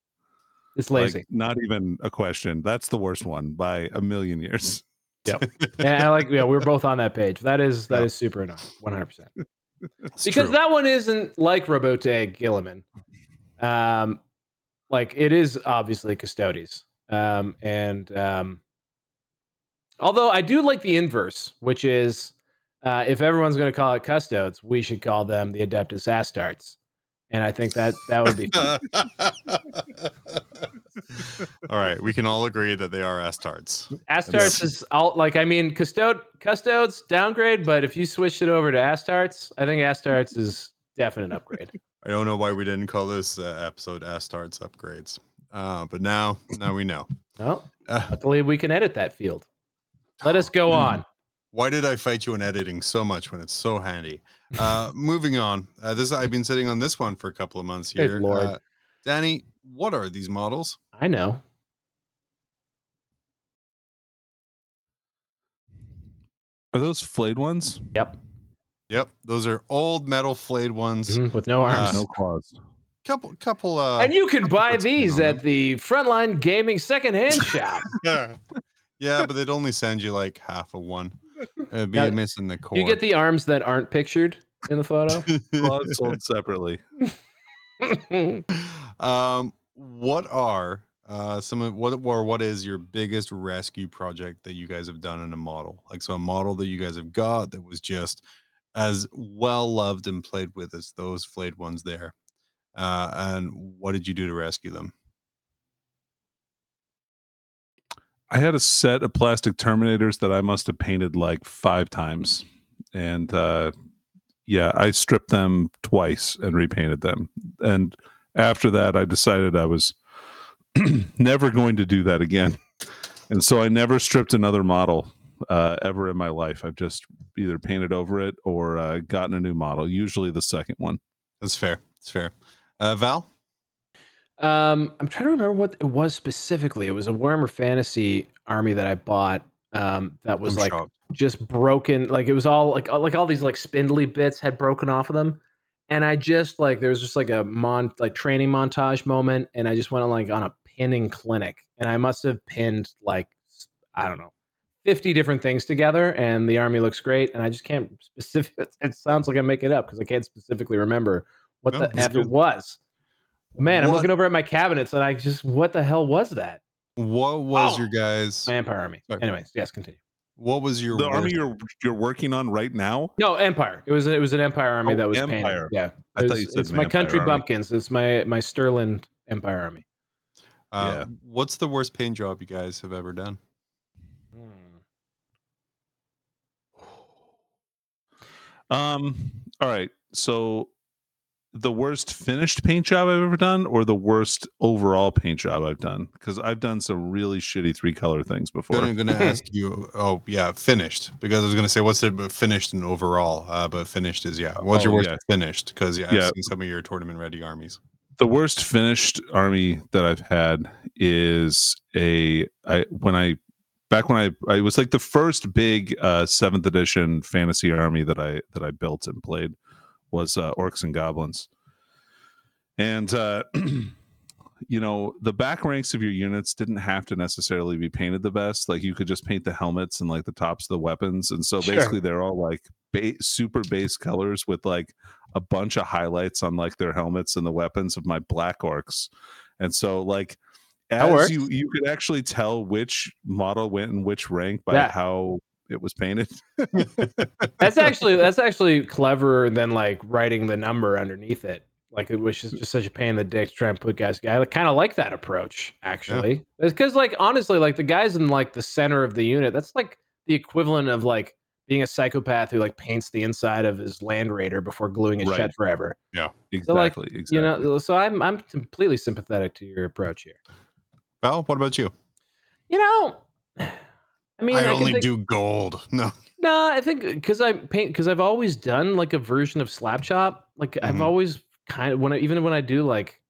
it's like, lazy. not even a question. That's the worst one by a million years. yeah, I like. Yeah, we're both on that page. That is that Yeah. is super annoying. One hundred percent. It's because true. that one isn't like Roboute Guilliman. Um, like it is obviously Custodes. Um, and um, although I do like the inverse, which is uh, if everyone's going to call it Custodes, we should call them the Adeptus Astartes. And I think that that would be all right, we can all agree that they are Astartes. Astartes is all like I mean Custode Custodes downgrade, but if you switched it over to Astartes, I think Astartes is definite upgrade. I don't know why we didn't call this uh, episode Astartes upgrades, uh, but now now we know. Well, Uh, luckily we can edit that field. Let us go on. Why did I fight you in editing so much when it's so handy? Uh, moving on. Uh, this I've been sitting on this one for a couple of months Good here. lord. Uh, Danny, what are these models? I know. Are those flayed ones? Yep. Yep, those are old metal flayed ones. Mhm, With no arms. no claws. Couple, couple. Uh, and you can buy these at the Frontline Gaming secondhand shop. yeah, yeah, but they'd only send you like half of one. It'd be Now, missing the core. You get the arms that aren't pictured in the photo. Sold separately. um, what are uh, some of what or what is your biggest rescue project that you guys have done in a model? Like so, a model that you guys have got that was just as well loved and played with as those flayed ones there. Uh, and what did you do to rescue them? I had a set of plastic Terminators that I must have painted like five times, and uh, yeah, I stripped them twice and repainted them. And after that, I decided I was never going to do that again, and so I never stripped another model uh, ever in my life. I've just either painted over it or uh, gotten a new model. Usually the second one. That's fair. It's fair. Uh, Val, um, I'm trying to remember what it was specifically. It was a Warhammer Fantasy army that I bought. Um, that was I'm like shocked. just broken. Like it was all like all- like all these like spindly bits had broken off of them, and I just like there was just like a mon like training montage moment, and I just went on like on a pinning clinic, and I must have pinned like I don't know. 50 different things together and the army looks great and i just can't specific it sounds like i make it up because i can't specifically remember what No, the f it was man i'm What- looking over at my cabinets and i just what the hell was that what was Oh. your guys? my empire army Sorry. anyways yes continue What was your The army you're you're working on right now. No, Empire. It was it was an Empire army Oh, that was Empire. painted. Yeah, I It thought you said it's my country Army. bumpkins. It's my my Stirland Empire army. Uh, Yeah. What's the worst paint job you guys have ever done? Um. All right. So, the worst finished paint job I've ever done, or the worst overall paint job I've done, because I've done some really shitty three color things before. I'm gonna ask you. Oh yeah, finished. Because I was gonna say what's it, finished and overall. Uh, but finished is yeah. What's your Oh, worst yeah. finished? Because yeah, Yeah. I've seen some of your tournament ready armies. the worst finished army that I've had is a I when I back when I I was like the first big uh seventh edition fantasy army that I that I built and played was uh, orcs and goblins. And uh you know, the back ranks of your units didn't have to necessarily be painted the best. Like you could just paint the helmets and like the tops of the weapons. And so Sure. basically they're all like ba- super base colors with like a bunch of highlights on like their helmets and the weapons of my black orcs. And so like as you you could actually tell which model went in which rank by Yeah. how it was painted. That's actually that's actually cleverer than like writing the number underneath it. Like it was just, just such a pain in the dick to try and put guys. I kind of like that approach actually, because like honestly, like the guys in like the center of the unit, that's like the equivalent of like being a psychopath who like paints the inside of his Land Raider before gluing it Right. shut forever. Yeah, exactly. like, exactly. You know, so I'm I'm completely sympathetic to your approach here. Well, what about you? You know, I mean, I, I, only think- do gold. No. No, I think because I paint because I've always done like a version of slap chop. Like I've Mhm. always kind of when I even when I do like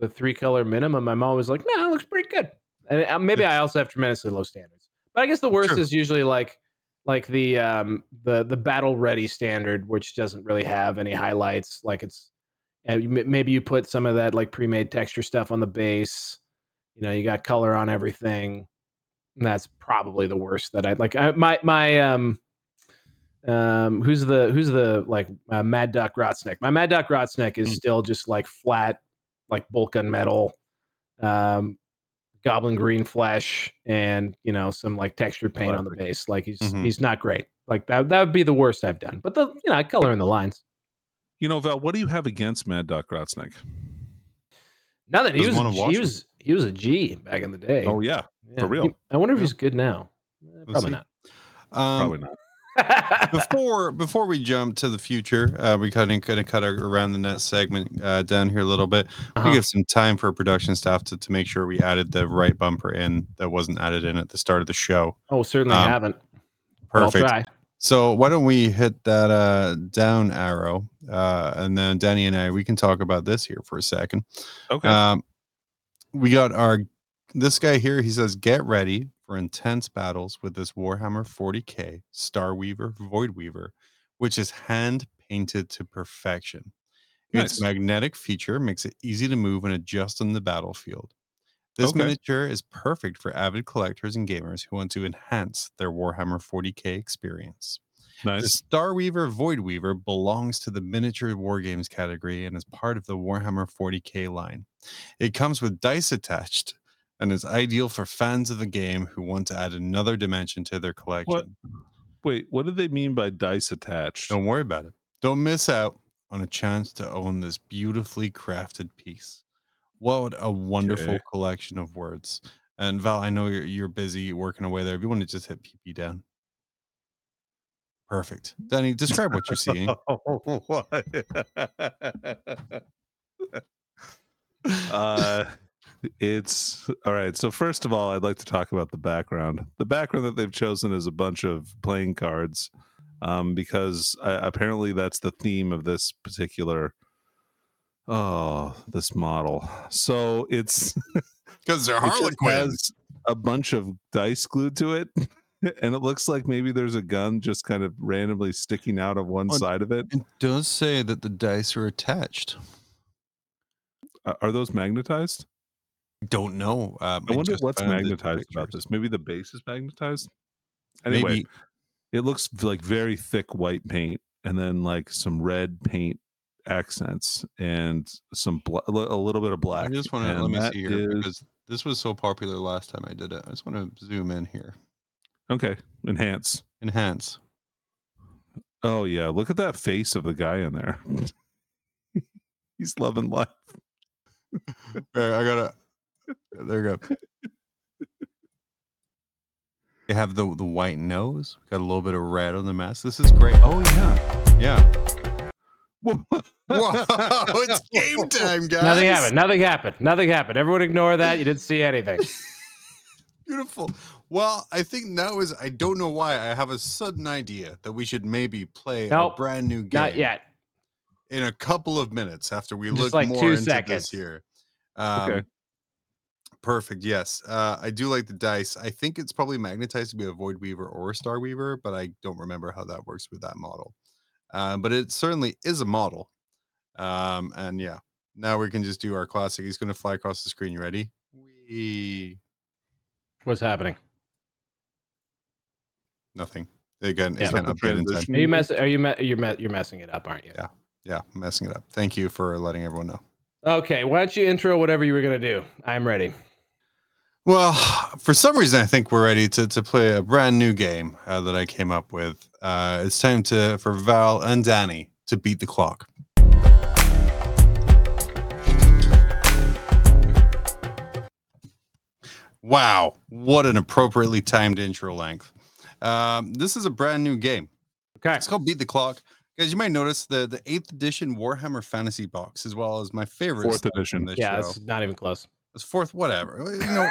the three color minimum, I'm always like, no, it looks pretty good. And uh, maybe I also have tremendously low standards. But I guess the worst Sure. is usually like like the um the the battle ready standard, which doesn't really have any highlights. Like it's and maybe you put some of that like pre-made texture stuff on the base. You know, you got color on everything. And that's probably the worst that I like. I, my my um um who's the who's the like uh, Mad Dok Grotsnik? My Mad Dok Grotsnik is Mm. still just like flat, like bulk gunmetal, um, goblin green flesh, and you know some like textured paint on the base. Like he's Mhm. he's not great. Like that that would be the worst I've done. But the you know I color in the lines. You know, Val, what do you have against Mad Dok Grotsnik? Nothing. He was he was he was a G back in the day. Oh yeah, Yeah. real? I wonder if Yeah. he's good now. Eh, We'll Probably see. not. Um, probably not. before before we jump to the future, uh, we kind of kind of cut our around the net segment uh, down here a little bit. Uh-huh. We give some time for production staff to, to make sure we added the right bumper in that wasn't added in at the start of the show. Oh, certainly um, haven't. but I'll Perfect. try. So why don't we hit that uh, down arrow, uh, and then Danny and I we can talk about this here for a second. Okay. Um, we got our this guy here. He says, "Get ready for intense battles with this Warhammer 40k Star Weaver Void Weaver, which is hand painted to perfection. Its magnetic feature makes it easy to move and adjust on the battlefield. This Okay. miniature is perfect for avid collectors and gamers who want to enhance their Warhammer 40k experience." The nice. Starweaver Void Weaver belongs to the miniature wargames category and is part of the Warhammer 40k line. It comes with dice attached and is ideal for fans of the game who want to add another dimension to their collection. What? Wait, what do they mean by dice attached? Don't worry about it. Don't miss out on a chance to own this beautifully crafted piece. What a wonderful Okay. collection of words. And Val, I know you're you're busy working away there. If you want to just hit PP down. Perfect. Danny, describe what you're seeing. uh it's all right so first of all i'd like to talk about the background the background that they've chosen is a bunch of playing cards um because uh, apparently that's the theme of this particular oh this model so it's Because they're it Harlequins. has a bunch of dice glued to it and it looks like maybe there's a gun just kind of randomly sticking out of one On- side of it It does say that the dice are attached. Uh, are those magnetized Don't know. Um, I wonder just what's found the magnetized about pictures. this. Maybe the base is magnetized. Anyway, Maybe it looks like very thick white paint, and then like some red paint accents, and some bla- a little bit of black. I just want to and let me that see here is- because this was so popular last time I did it. I just want to zoom in here. okay, enhance. Enhance. Oh yeah, look at that face of the guy in there. He's loving life. I gotta. There you go. They have the the white nose. Got a little bit of red on the mask. This is great. Oh yeah. Yeah. Whoa! It's game time, guys. Nothing happened. Nothing happened. Nothing happened. Everyone ignore that. You didn't see anything. Beautiful. Well, I think now is. I don't know why. I have a sudden idea that we should maybe play Nope, a brand new game. Not yet. in a couple of minutes after we Just look like more two into seconds. this here. Um, Okay. Perfect. Yes. Uh, I do like the dice. I think it's probably magnetized to be a Void Weaver or a Star Weaver, but I don't remember how that works with that model. Uh, but it certainly is a model. Um, and yeah, now we can just do our classic. He's going to fly across the screen. You ready? We What's happening? nothing. Again, Yeah. it's kind of update in time. transition. Are you mess? Are you? Me- you're me- you're messing it up, aren't you? Yeah. Yeah, I'm messing it up. Thank you for letting everyone know. Okay. Why don't you intro whatever you were gonna do? I'm ready. Well, for some reason, I think we're ready to, to play a brand new game uh, that I came up with. Uh, it's time to for Val and Danny to beat the clock. Wow, what an appropriately timed intro length. Um, this is a brand new game. Okay. It's called Beat the Clock. Guys, you might notice the the eighth edition Warhammer Fantasy box, as well as my favorite Fourth edition. Yeah, show. it's not even close. It's fourth, whatever. You know,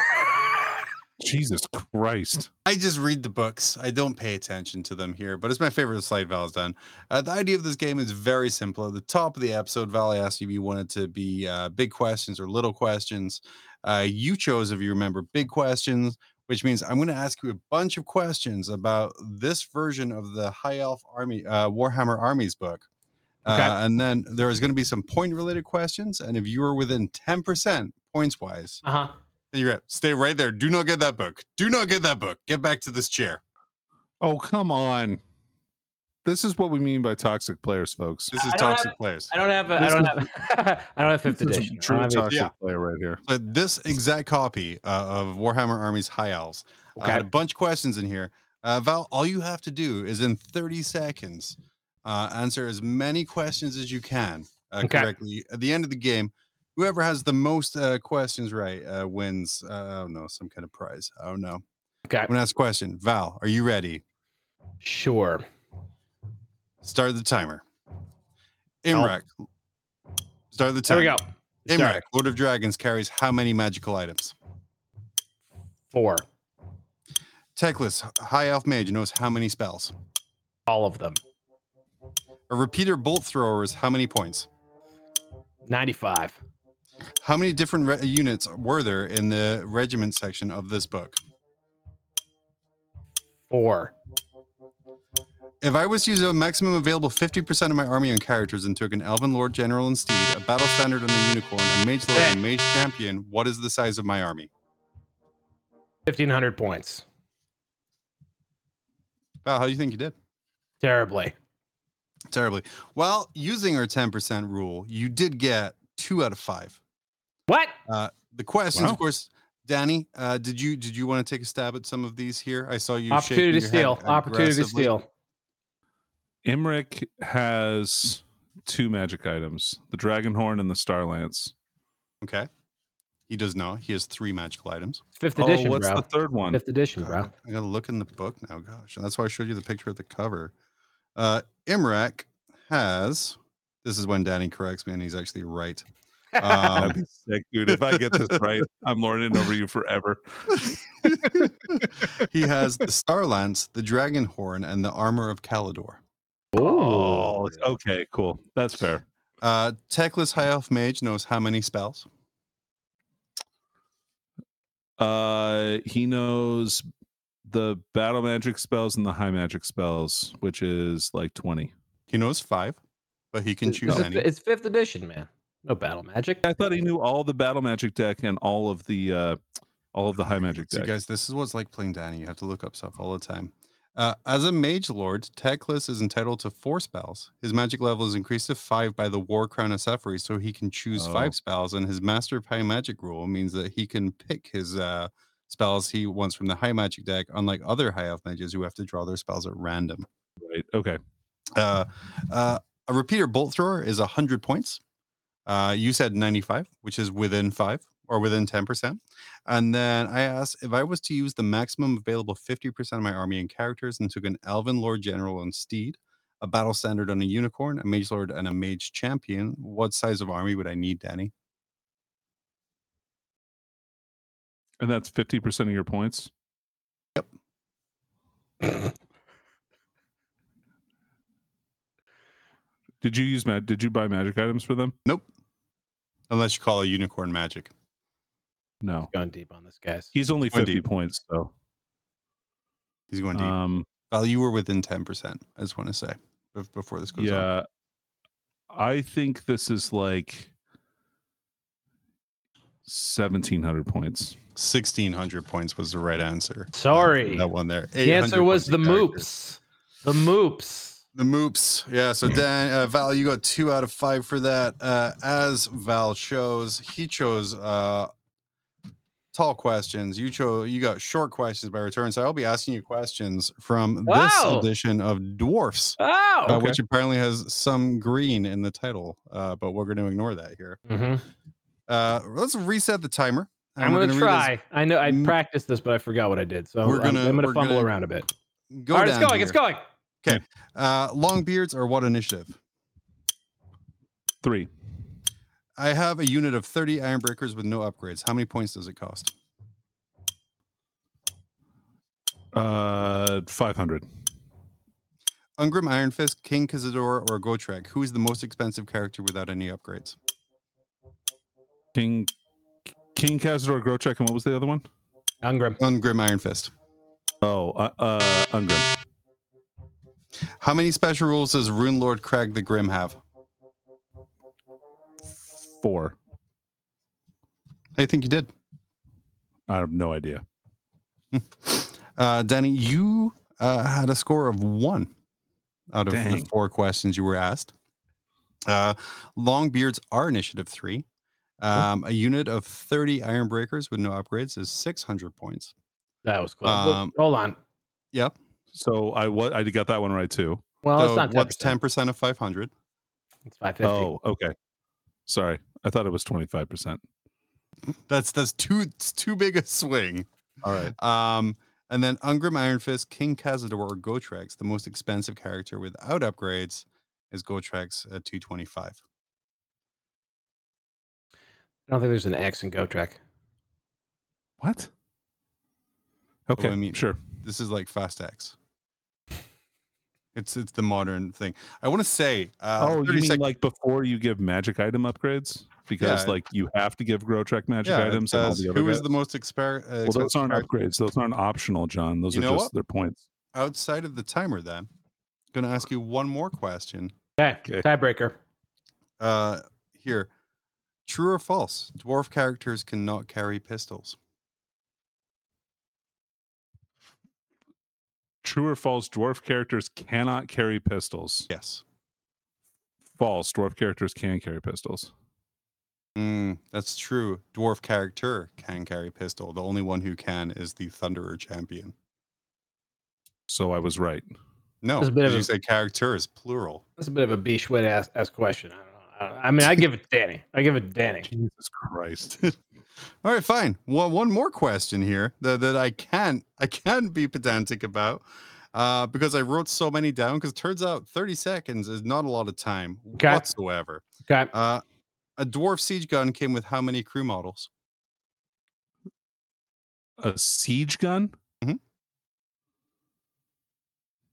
Jesus Christ. I just read the books. I don't pay attention to them here, but it's my favorite slide Val's done. Uh, the idea of this game is very simple. At the top of the episode, Val asked you if you wanted to be uh, big questions or little questions. Uh, you chose, if you remember, big questions, which means I'm going to ask you a bunch of questions about this version of the High Elf Army uh, Warhammer Armies book. Okay. Uh, and then there is going to be some point related questions. And if you are within 10% points wise, Uh huh. then you're at, stay right there. Do not get that book. Do not get that book. Get back to this chair. Oh, come on. This is what we mean by toxic players, folks. This is toxic have- players. I don't have. A, I don't is- have. I don't have fifth This a edition. True don't have toxic yeah. player right here. But this exact copy uh, of Warhammer Armies High Elves uh, Okay. had a bunch of questions in here. Uh, Val, all you have to do is in 30 seconds uh, answer as many questions as you can uh, Okay. correctly. At the end of the game, whoever has the most uh, questions right uh, wins. Uh, I don't know, some kind of prize. I don't know. Okay. I'm gonna ask a question. Val, are you ready? Sure. Start the timer. Imrik. Start the There timer. we go. Imrik, Lord of Dragons carries how many magical items? Four. Teclis, High Elf Mage, knows how many spells? All of them. A repeater bolt thrower is how many points? Ninety-five. How many different re- units were there in the regiment section of this book? Four. If I was to use a maximum available 50% of my army and characters and took an Elven Lord General and Steed, a Battle Standard and a Unicorn, a Mage Lord and a Mage Champion, what is the size of my army? Fifteen hundred points. Val, how do you think you did? Terribly. Terribly. Well, using our 10% rule, you did get two out of five. What? Uh, the questions, Wow. of course, Danny, uh, did you did you want to take a stab at some of these here? I saw you Opportunity to shaking your head steal. Opportunity to steal. Imrik has two magic items the Dragon Horn and the Star Lance. Okay. He does not. He has three magical items. Fifth Oh, edition, what's bro. the third one? Fifth edition, Uh, bro. I gotta look in the book now. Gosh, and that's why I showed you the picture of the cover. Uh, Imrik has. This is when Danny corrects me, and he's actually right. That'd Um, be sick, dude. If I get this right, I'm lording over you forever. he has the Star Lance, the Dragon Horn, and the Armor of Caledor. Oh, okay, cool. That's fair. Uh, Teclis High Elf Mage knows how many spells? Uh, he knows the battle magic spells and the high magic spells, which is like 20. He knows five, but he can It's, choose it's- any. it's fifth edition, man. No battle magic. I thought he knew all the battle magic deck and all of the uh all of the high magic So, deck. guys, this is what it's like playing Danny. You have to look up stuff all the time. Uh, as a mage lord, Teclis is entitled to four spells. His magic level is increased to five by the War Crown of Saphery, so he can choose Oh. five spells. And his Master of High Magic rule means that he can pick his uh, spells he wants from the High Magic deck, unlike other High Elf mages who have to draw their spells at random. Right. Okay. Uh, uh, a repeater bolt thrower is 100 points. Uh, you said 95, which is within five or within 10%. And then I asked if I was to use the maximum available 50% of my army and characters and took an Elven Lord General on Steed, a Battle Standard on a Unicorn, a Mage Lord, and a Mage Champion, what size of army would I need, Danny? And that's 50% of your points. Yep. did you use? Did you buy magic items for them? Unless you call a Unicorn magic. No. Going deep on this, guys. He's only Going 50 deep. points, so He's going deep. um well, you were within 10%, I just want to say before this goes on. yeah. I think this is like 1700 points. 1600 points was the right answer. Sorry. That one there. The answer was the characters. moops. The moops. The moops. Yeah. So Dan, uh, Val, you got two out of five for that. Uh, as Val shows, he chose uh, tall questions. You chose. You got short questions by return. So I'll be asking you questions from Wow. this edition of Dwarfs, Oh. uh, which apparently has some green in the title. Uh, but we're going to ignore that here. Mhm. Uh, let's reset the timer. and I'm we're gonna, read as- try. I know I Mm. practiced this, but I forgot what I did. So We're I'm- gonna- I'm, gonna we're fumble gonna around a bit. Go All right, it's down going. It's here. going. Okay. Uh, long beards are what initiative? Three. I have a unit of 30 iron breakers with no upgrades. How many points does it cost? Uh, five hundred. Ungrim Iron Fist, King Kazador, or Gotrek? Who is the most expensive character without any upgrades? King King Kazador Grochek, and what was the other one? Ungrim. Ungrim Iron Fist. Oh, uh, uh Ungrim. How many special rules does Rune Lord Kragg the Grim have? Four. I think you did. I have no idea. Uh, Danny, you uh, had a score of one out of the four questions you were asked. Uh, Longbeards are initiative three. Um, a unit of 30 iron breakers with no upgrades is 600 points. That was close. Um, Hold on. Yep. So I what I got that one right too. Well, so it's not 10%. what's 10% of 500? It's 550. Oh, okay. Sorry, I thought it was twenty five percent. That's that's too it's too big a swing. All right. Um, and then Ungrim Iron Fist, King Kazador, or Gotrex, the most expensive character without upgrades, is Gotrex at 225. I don't think there's an X in GoTrek. What? Oh, Okay, I mean- sure. This is like Fast X. It's it's the modern thing. I want to say. Uh, oh, you mean sec- like before you give magic item upgrades? Because Yeah. like you have to give Grotrek magic yeah, it items and all the other who is guys? the most exper- uh, Well, those aren't upgrades. Those aren't optional, Jon. Those You are just what? their points. outside of the timer? Then, I'm going to ask you one more question. Okay. Okay. Tiebreaker. Uh, here, true or false? Dwarf characters cannot carry pistols. True or false? Dwarf characters cannot carry pistols. Yes. False. Dwarf characters can carry pistols. Mm, that's true. Dwarf character can carry pistol. The only one who can is the Thunderer champion. So I was right. No, That's a bit of you a- say is plural. That's a bit of a beach way to ask, ask question. I don't know. I, I mean, I give it to Danny. I give it to Danny. Jesus Christ. All right, fine. One one more question here that, that I can't I can't be pedantic about uh, because I wrote so many down. Because turns out thirty seconds is not a lot of time Okay. whatsoever. Okay. Uh, a dwarf siege gun came with how many crew models? A siege gun?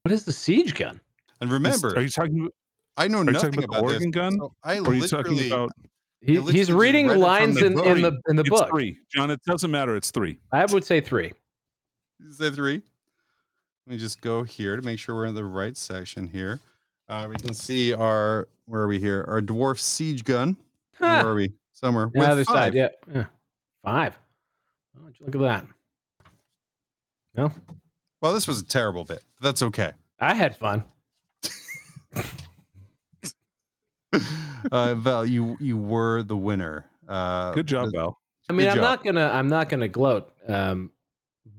What is the siege gun? And Is- remember, are you talking? I know you talking nothing about the about this. Organ gun? so I Or are you talking literally about? He, he's reading read lines the in, in the in the It's book. three, Jon. It doesn't matter. It's three. I would say three. say three. Let me just go here to make sure we're in the right section here. Uh, we can see our where are we here? Our dwarf siege gun. Huh. Where are we? Somewhere. The other five. side, yeah. yeah. Five. Oh, look at that. No, Well, this was a terrible bit. That's okay. I had fun. uh, Val, you you were the winner. Uh, Good job, Val. I mean, I'm job. not gonna I'm not gonna gloat, um,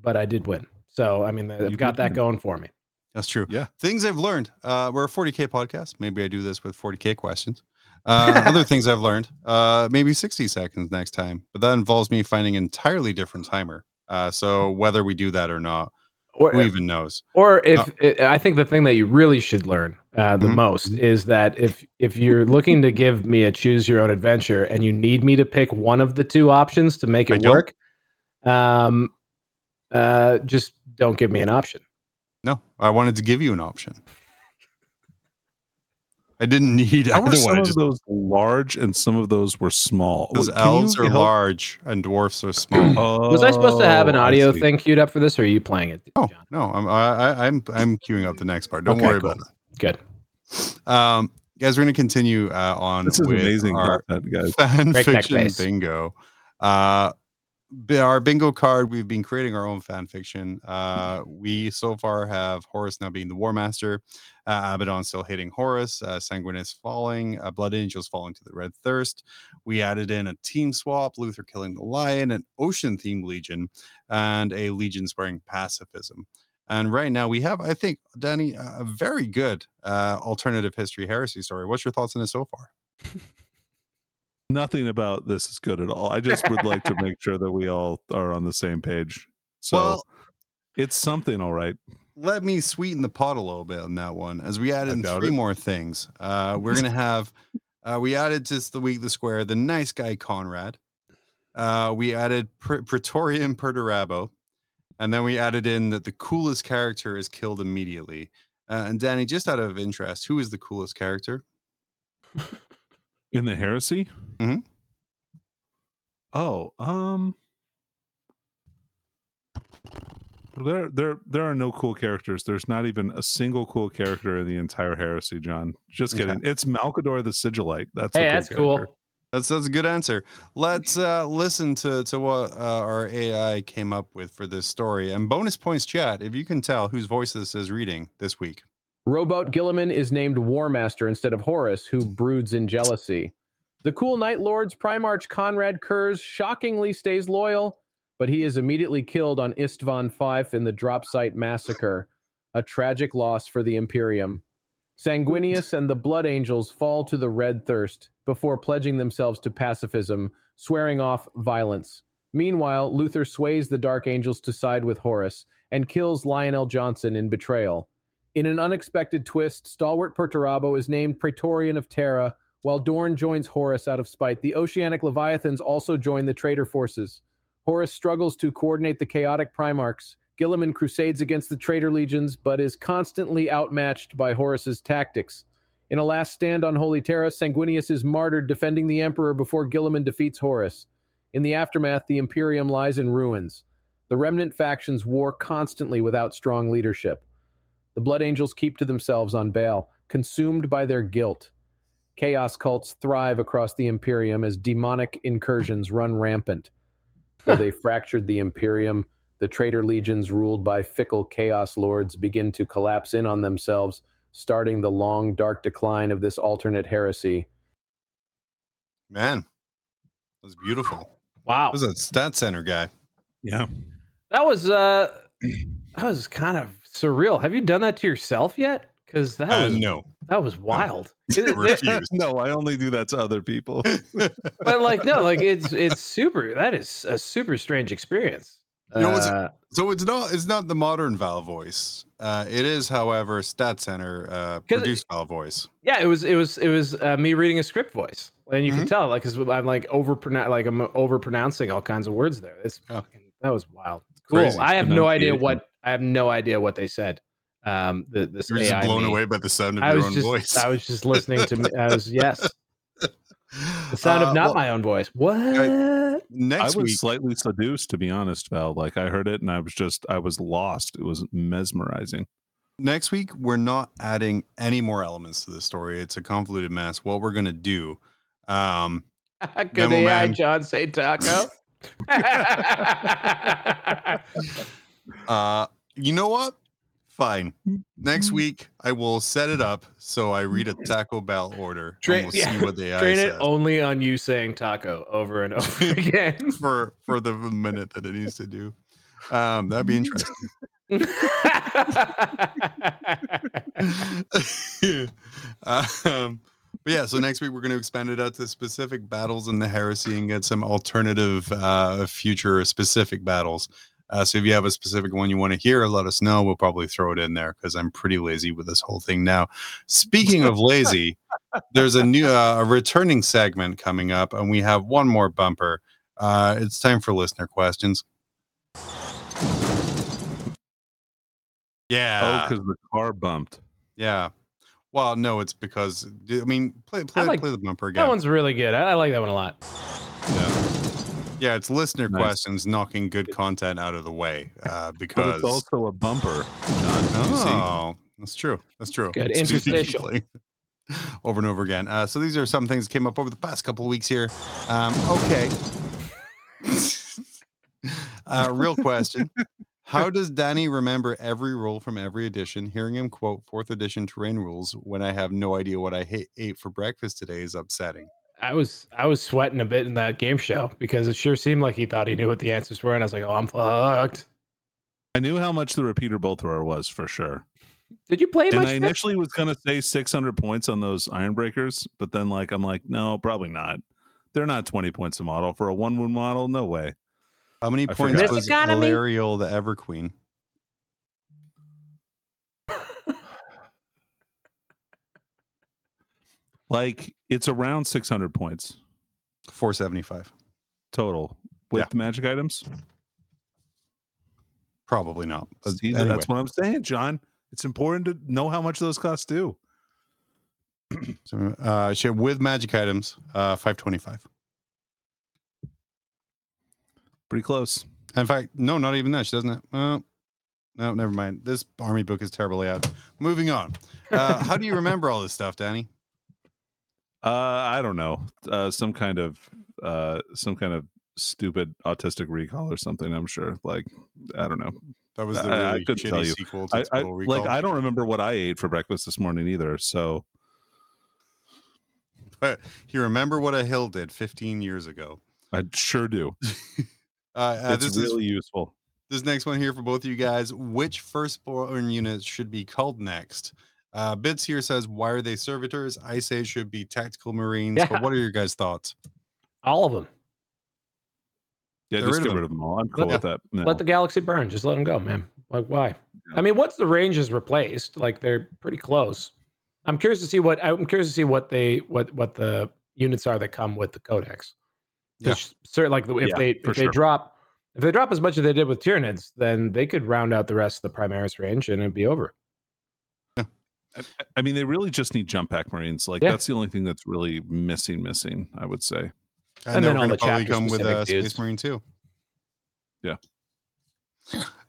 but I did win. So I mean, I've You got that win. going for me. That's true. Yeah. Things I've learned. Uh, we're a 40k podcast. Maybe I do this with 40k questions. Uh, other things I've learned. Uh, maybe 60 seconds next time, but that involves me finding an entirely different timer. Uh, so whether we do that or not, Or who even knows? or if I I think the thing that you really should learn uh, the Mhm. most is that if if you're looking to give me a choose your own adventure and you need me to pick one of the two options to make it work, um, uh, just don't give me an option. No, I wanted to give you an option. I didn't need How were either some one. Of just, those large and some of those were small? those Can elves are help- large and dwarfs are small. Oh, Was I supposed to have an audio thing queued up for this, or are you playing it? Oh Jon? no, I'm I, I, I'm I'm queuing up the next part. Don't Okay, worry cool. about Good. Um, guys, we're gonna continue uh, on. This is with amazing, Our that guys. fan Breakneck fiction bingo. Uh, bi- our bingo card. We've been creating our own fan fiction. Uh, we so far have Horus now being the War Master, uh, Abaddon still hating Horus, uh, Sanguinius falling, uh, Blood Angels falling to the Red Thirst. We added in a team swap, Luther killing the Lion, an Ocean themed Legion, and a Legion swearing pacifism. And right now we have, I think, Danny, a very good uh, alternative history heresy story. What's your thoughts on it so far? Nothing about this is good at all. I just would like to make sure that we all are on the same page. So Well- it's something, all right. let me sweeten the pot a little bit on that one as we add in three it. more things. Uh, we're gonna have uh, we added just the week the square the nice guy Konrad. Uh, we added Pr- Praetorian Perturabo, and then we added in that the coolest character is killed immediately. Uh, and Danny, just out of interest, who is the coolest character? In the heresy? Mm-hmm. Oh, um there there there are no cool characters. There's not even a single cool character in the entire heresy, Jon. Just Okay. kidding. It's Malkador the Sigilite. That's Hey, the that's character. cool. That's that's a good answer. Let's uh, listen to to what uh, our AI came up with for this story. And bonus points, chat. If you can tell whose voice this is reading this week. Roboute Guilliman is named War Master instead of Horus, who broods in jealousy. The cool Night Lord's Primarch Konrad Curze shockingly stays loyal, but he is immediately killed on Istvan Fife in the drop site massacre, a tragic loss for the Imperium. Sanguinius and the Blood Angels fall to the Red Thirst before pledging themselves to pacifism, swearing off violence. Meanwhile, Luther sways the Dark Angels to side with Horus and kills Lion El'Jonson in betrayal. In an unexpected twist, Stalwart Perturabo is named Praetorian of Terra, while Dorn joins Horus out of spite. The Oceanic Leviathans also join the traitor forces. Horus struggles to coordinate the chaotic Primarchs. Guilliman crusades against the traitor legions, but is constantly outmatched by Horus's tactics. In a last stand on Holy Terra, Sanguinius is martyred defending the Emperor before Guilliman defeats Horus. In the aftermath, the Imperium lies in ruins. The remnant factions war constantly without strong leadership. The Blood Angels keep to themselves on Baal, consumed by their guilt. Chaos cults thrive across the Imperium as demonic incursions run rampant. Though they fractured the Imperium, the traitor legions ruled by fickle Chaos lords begin to collapse in on themselves, starting the long, dark decline of this alternate heresy. Man, that was beautiful. Wow. That was a stat center guy. Yeah. That was uh that was kind of surreal. Have you done that to yourself yet? Because that Uh, was no, that was wild. I It- it- refuse. no, I only do that to other people. but like no, like it's it's super. That is a super strange experience. You know what's- Uh, so it's not it's not the modern Val voice. Uh, it is, however, stat center uh, it- produced Val voice. yeah, it was it was it was uh, me reading a script voice, and you can tell like because I'm like over like I'm over pronouncing all kinds of words there. It's Yeah. fucking that was wild. Cool. Crazy. I have no idea what I have no idea what they said. Um, the this You're just blown away by the sound of I your was own just voice. I was just listening to me. I was yes, the sound Uh, of not well, my own voice. What? I next was week. slightly seduced, to be honest, Val. Like I heard it and I was just I was lost. It was mesmerizing. next week we're not adding any more elements to the story it's a convoluted mess what we're going to do um Could Memo AI Man. John say taco? uh you know what fine next Mm-hmm. week i will set it up so i read a taco bell order Train- and we'll yeah, see what the AI Train it only on you saying taco over and over again. for for the minute that it needs to do um that'd be interesting um, but yeah, so next week we're going to expand it out to specific battles in the heresy and get some alternative uh, future specific battles. Uh, so if you have a specific one you want to hear, let us know. We'll probably throw it in there because I'm pretty lazy with this whole thing now. Speaking of lazy, there's a new uh, a returning segment coming up, and we have one more bumper. Uh, it's time for listener questions. Yeah. oh, Yeah, because the car bumped. yeah. Well, no, it's because I mean, play play, like- play the bumper again. that one's really good. I, I like that one a lot. Yeah. Yeah, it's listener Nice. questions knocking good content out of the way uh, But because it's also a bumper, John. You oh, that's true. That's true. Good. Interstitial. over and over again. Uh, so these are some things that came up over the past couple of weeks here. Um, okay. uh, real question. How does Danny remember every rule from every edition? Hearing him quote fourth edition terrain rules when I have no idea what I ha- ate for breakfast today is upsetting. I was I was sweating a bit in that game show because it sure seemed like he thought he knew what the answers were, and I was like, "Oh, I'm fucked." I knew how much the repeater bolt thrower was for sure. Did you play And much? I Nick? initially was gonna say 600 points on those Ironbreakers, but then like I'm like, no, probably not. They're not 20 points a model for a one wound model. No way. How many I points forgot. was Economy? The Ever Like it's around 600 points 475. total with Yeah. magic items. Probably not. See, anyway. That's what I'm saying, John. It's important to know how much those costs do. So, uh, with magic items, uh, 525. Pretty close. In fact, no, not even that. She doesn't. Have, uh, no, never mind. This army book is terribly out. Moving on. Uh, how do you remember all this stuff, Danny? Uh, I don't know. Uh, some kind of uh, some kind of stupid autistic recall or something. I'm sure. Like I don't know. That was the I- I really couldn't tell you. sequel to I, I Recall. like I don't remember what I ate for breakfast this morning either. So But you remember what a hill did 15 years ago. I sure do. Uh, uh, it's really is useful. this next one here for both of you guys. Which firstborn unit should be called next? Uh, Bits here says, why are they servitors? I say it should be tactical marines. Yeah. But what are your guys' thoughts? All of them. Yeah, Get just rid get them. rid of them all. I'm cool Let- with that. No. Let the galaxy burn. Just let them go, man. Like why? I mean, once the range is replaced, like they're pretty close. I'm curious to see what I'm curious to see what they what what the units are that come with the codex. Yeah. Certain like if Yeah, they for if they sure. drop if they drop as much as they did with Tyranids, then they could round out the rest of the Primaris range and it'd be over. I- I mean, they really just need jump pack marines. Like Yeah. that's the only thing that's really missing. Missing, I would say. And, And then all the probably chapter come with a specific Space. Marine too. Yeah.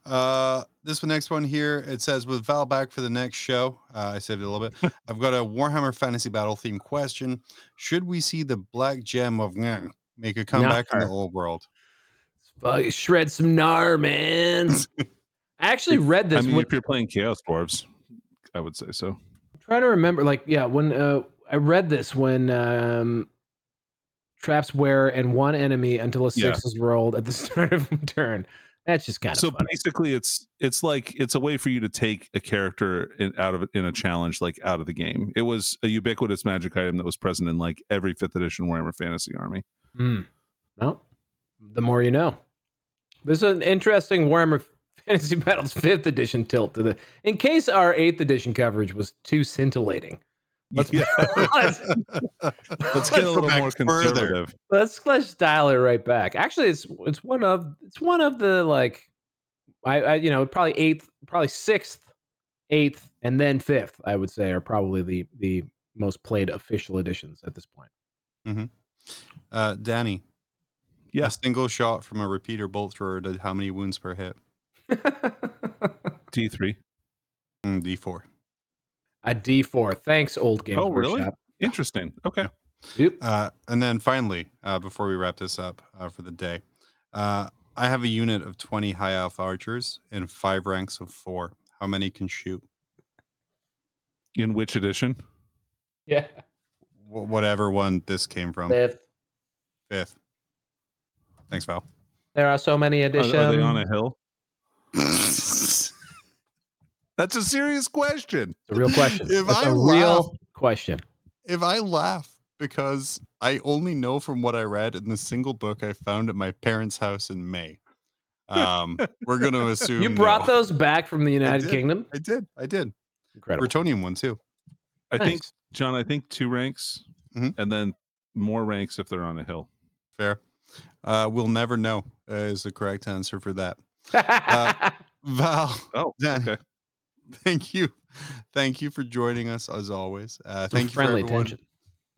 Uh, this one, next one here. It says with Val back for the next show. Uh, I saved it a little bit. I've got a Warhammer Fantasy Battle theme question. Should we see the Black Gem of Gnar make a comeback in the old world? Fuck, shred some gnar, man. I actually read this. I mean, when- if you're playing Chaos Dwarves, I would say so. trying to remember like yeah when uh, i read this when um traps wear and one enemy until a Yeah. six is rolled at the start of a turn that's just kind of so funny. basically it's it's like it's a way for you to take a character in, out of in a challenge like out of the game it was a ubiquitous magic item that was present in like every fifth edition warhammer fantasy army Hmm. well the more you know this is an interesting warhammer fantasy battles fifth edition tilt to the in case our eighth edition coverage was too scintillating Let's- Yeah. let's, let's get a little back more further. conservative let's let's dial it right back. Actually, it's it's one of it's one of the like, I, I you know probably eighth, probably sixth, eighth, and then fifth. I would say are probably the the most played official editions at this point. Uh, Danny, yeah a single shot from a repeater bolt thrower did how many wounds per hit? t3 Mm, D4. A D four. Thanks, old game. Oh, really? Workshop. interesting okay Yep. Uh, and then finally, uh, before we wrap this up uh, for the day, uh, I have a unit of 20 high elf archers in five ranks of four. How many can shoot? in which edition Yeah. Wh- whatever one this came from. Fifth. Fifth. Thanks, Val. There are so many are, editions. are they on a hill that's a serious question It's a real question. If It's I a laugh- real question. if I laugh because I only know from what I read in the single book I found at my parents' house in May, um, we're going to assume You brought no. those back from the United did. Kingdom. I did. I did. Incredible. Bretonnian one too. i think john i think two ranks Mhm. and then more ranks if they're on a hill Fair. Uh, we'll never know uh, is the correct answer for that. Uh, Val, oh Dan, okay thank you. Thank you for joining us as always. Uh, thank you for friendly everyone tension.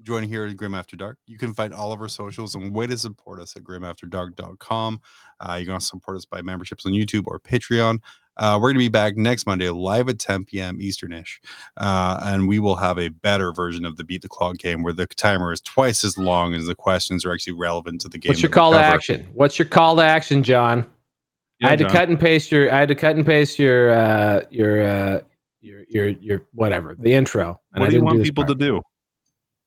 joining here at Grim After Dark. You can find all of our socials and way to support us at grimafterdark.com. Uh, you can also support us by memberships on YouTube or Patreon. Uh, we're going to be back next Monday live at 10 p.m. Easternish. Uh, and we will have a better version of the Beat the Clock game where the timer is twice as long as the questions are actually relevant to the game. What's your that we call to action? What's your call to action, John? Yeah, I had to cut and paste your. I had to cut and paste your. uh Your. uh Your. Your. Your. Whatever the intro. and I what do you want this people part. to do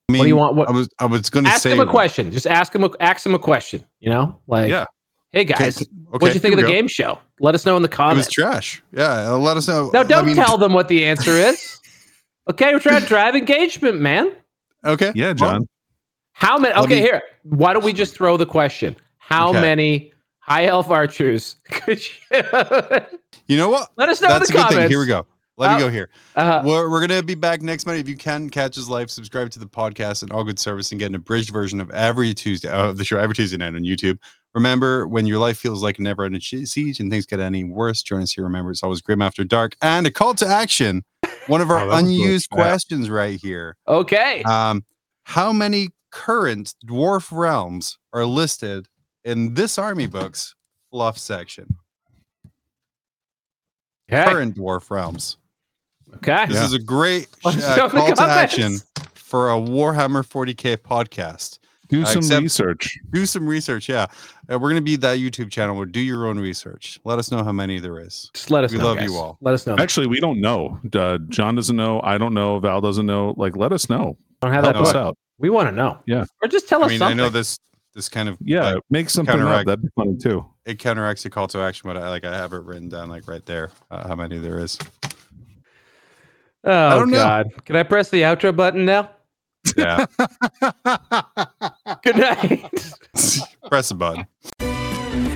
I What do you want? What? I was I was going to ask say him a question. Just ask him. A, ask him a question. You know, like, Yeah. Hey guys, okay, what'd you think of the go. game show? Let us know in the comments. It was trash. Yeah, uh, let us know. No, I don't mean- tell them what the answer is. okay, we're trying to drive engagement, man. Okay. yeah john How many? Okay, me- here. Why don't we just throw the question? How Okay. many high elf archers could you? You know what? Let us know in That's the a good comments. thing. Here we go. let Uh, me go here. Uh, We're, we're gonna be back next Monday. If you can catch us live, subscribe to the podcast and all good service and get an abridged version of every Tuesday of the show every Tuesday night on YouTube. Remember, when your life feels like a never-ending siege and things get any worse, join us here. Remember, it's always grim after dark and a call to action. One of our Oh, that was really unused fast. questions right here. okay. Um, how many current dwarf realms are listed in this army book's fluff section? Okay. Current dwarf realms. Okay. This Yeah. is a great uh, know in the call to action for a Warhammer 40k podcast. Do Uh, some except- research. Do some research. Yeah, uh, we're gonna be that YouTube channel where do your own research. Let us know how many there is. Just let us We know. love guys. you all. Let us know. Actually, we don't know. Uh, John doesn't know. I don't know. Val doesn't know. Like, let us know. don't have Help that us out. We want to know. Yeah. Or just tell I us mean, something. I know this this kind of Yeah, like, make something counteract- up. That'd be funny too. it counteracts the call to action, but I like I have it written down like right there. Uh, how many there is? Oh don't know. God! Can I press the outro button now? Yeah, Good night. press the button.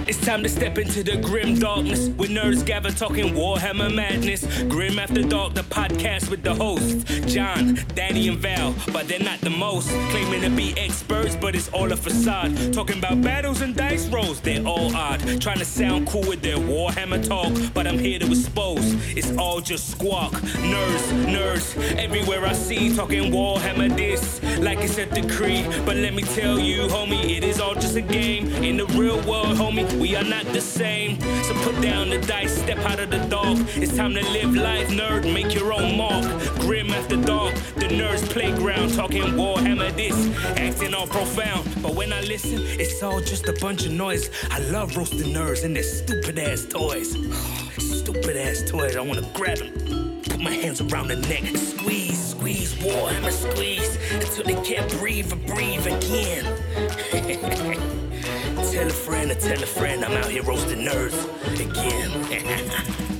It's time to step into the grim darkness with nerds gather talking Warhammer madness. Grim After Dark, the podcast with the hosts John, Danny, and Val, but they're not the most. Claiming to be experts, but it's all a facade. Talking about battles and dice rolls, they're all odd. Trying to sound cool with their Warhammer talk, but I'm here to expose. It's all just squawk. Nerds, nerds, everywhere I see talking Warhammer this, like it's a decree. But let me tell you, homie, it is all just a game. In the real world, homie, we are not the same. So put down the dice, step out of the dark. It's time to live life, nerd, make your own mark. Grim after dark, the nerds playground, talking Warhammer this, acting all profound. But when I listen, it's all just a bunch of noise. I love roasting nerds and their stupid ass toys. Stupid ass toys, I wanna grab them. Put my hands around the neck, squeeze, squeeze, Warhammer squeeze, until they can't breathe or breathe again. tell a friend to tell a friend I'm out here roasting nerds again.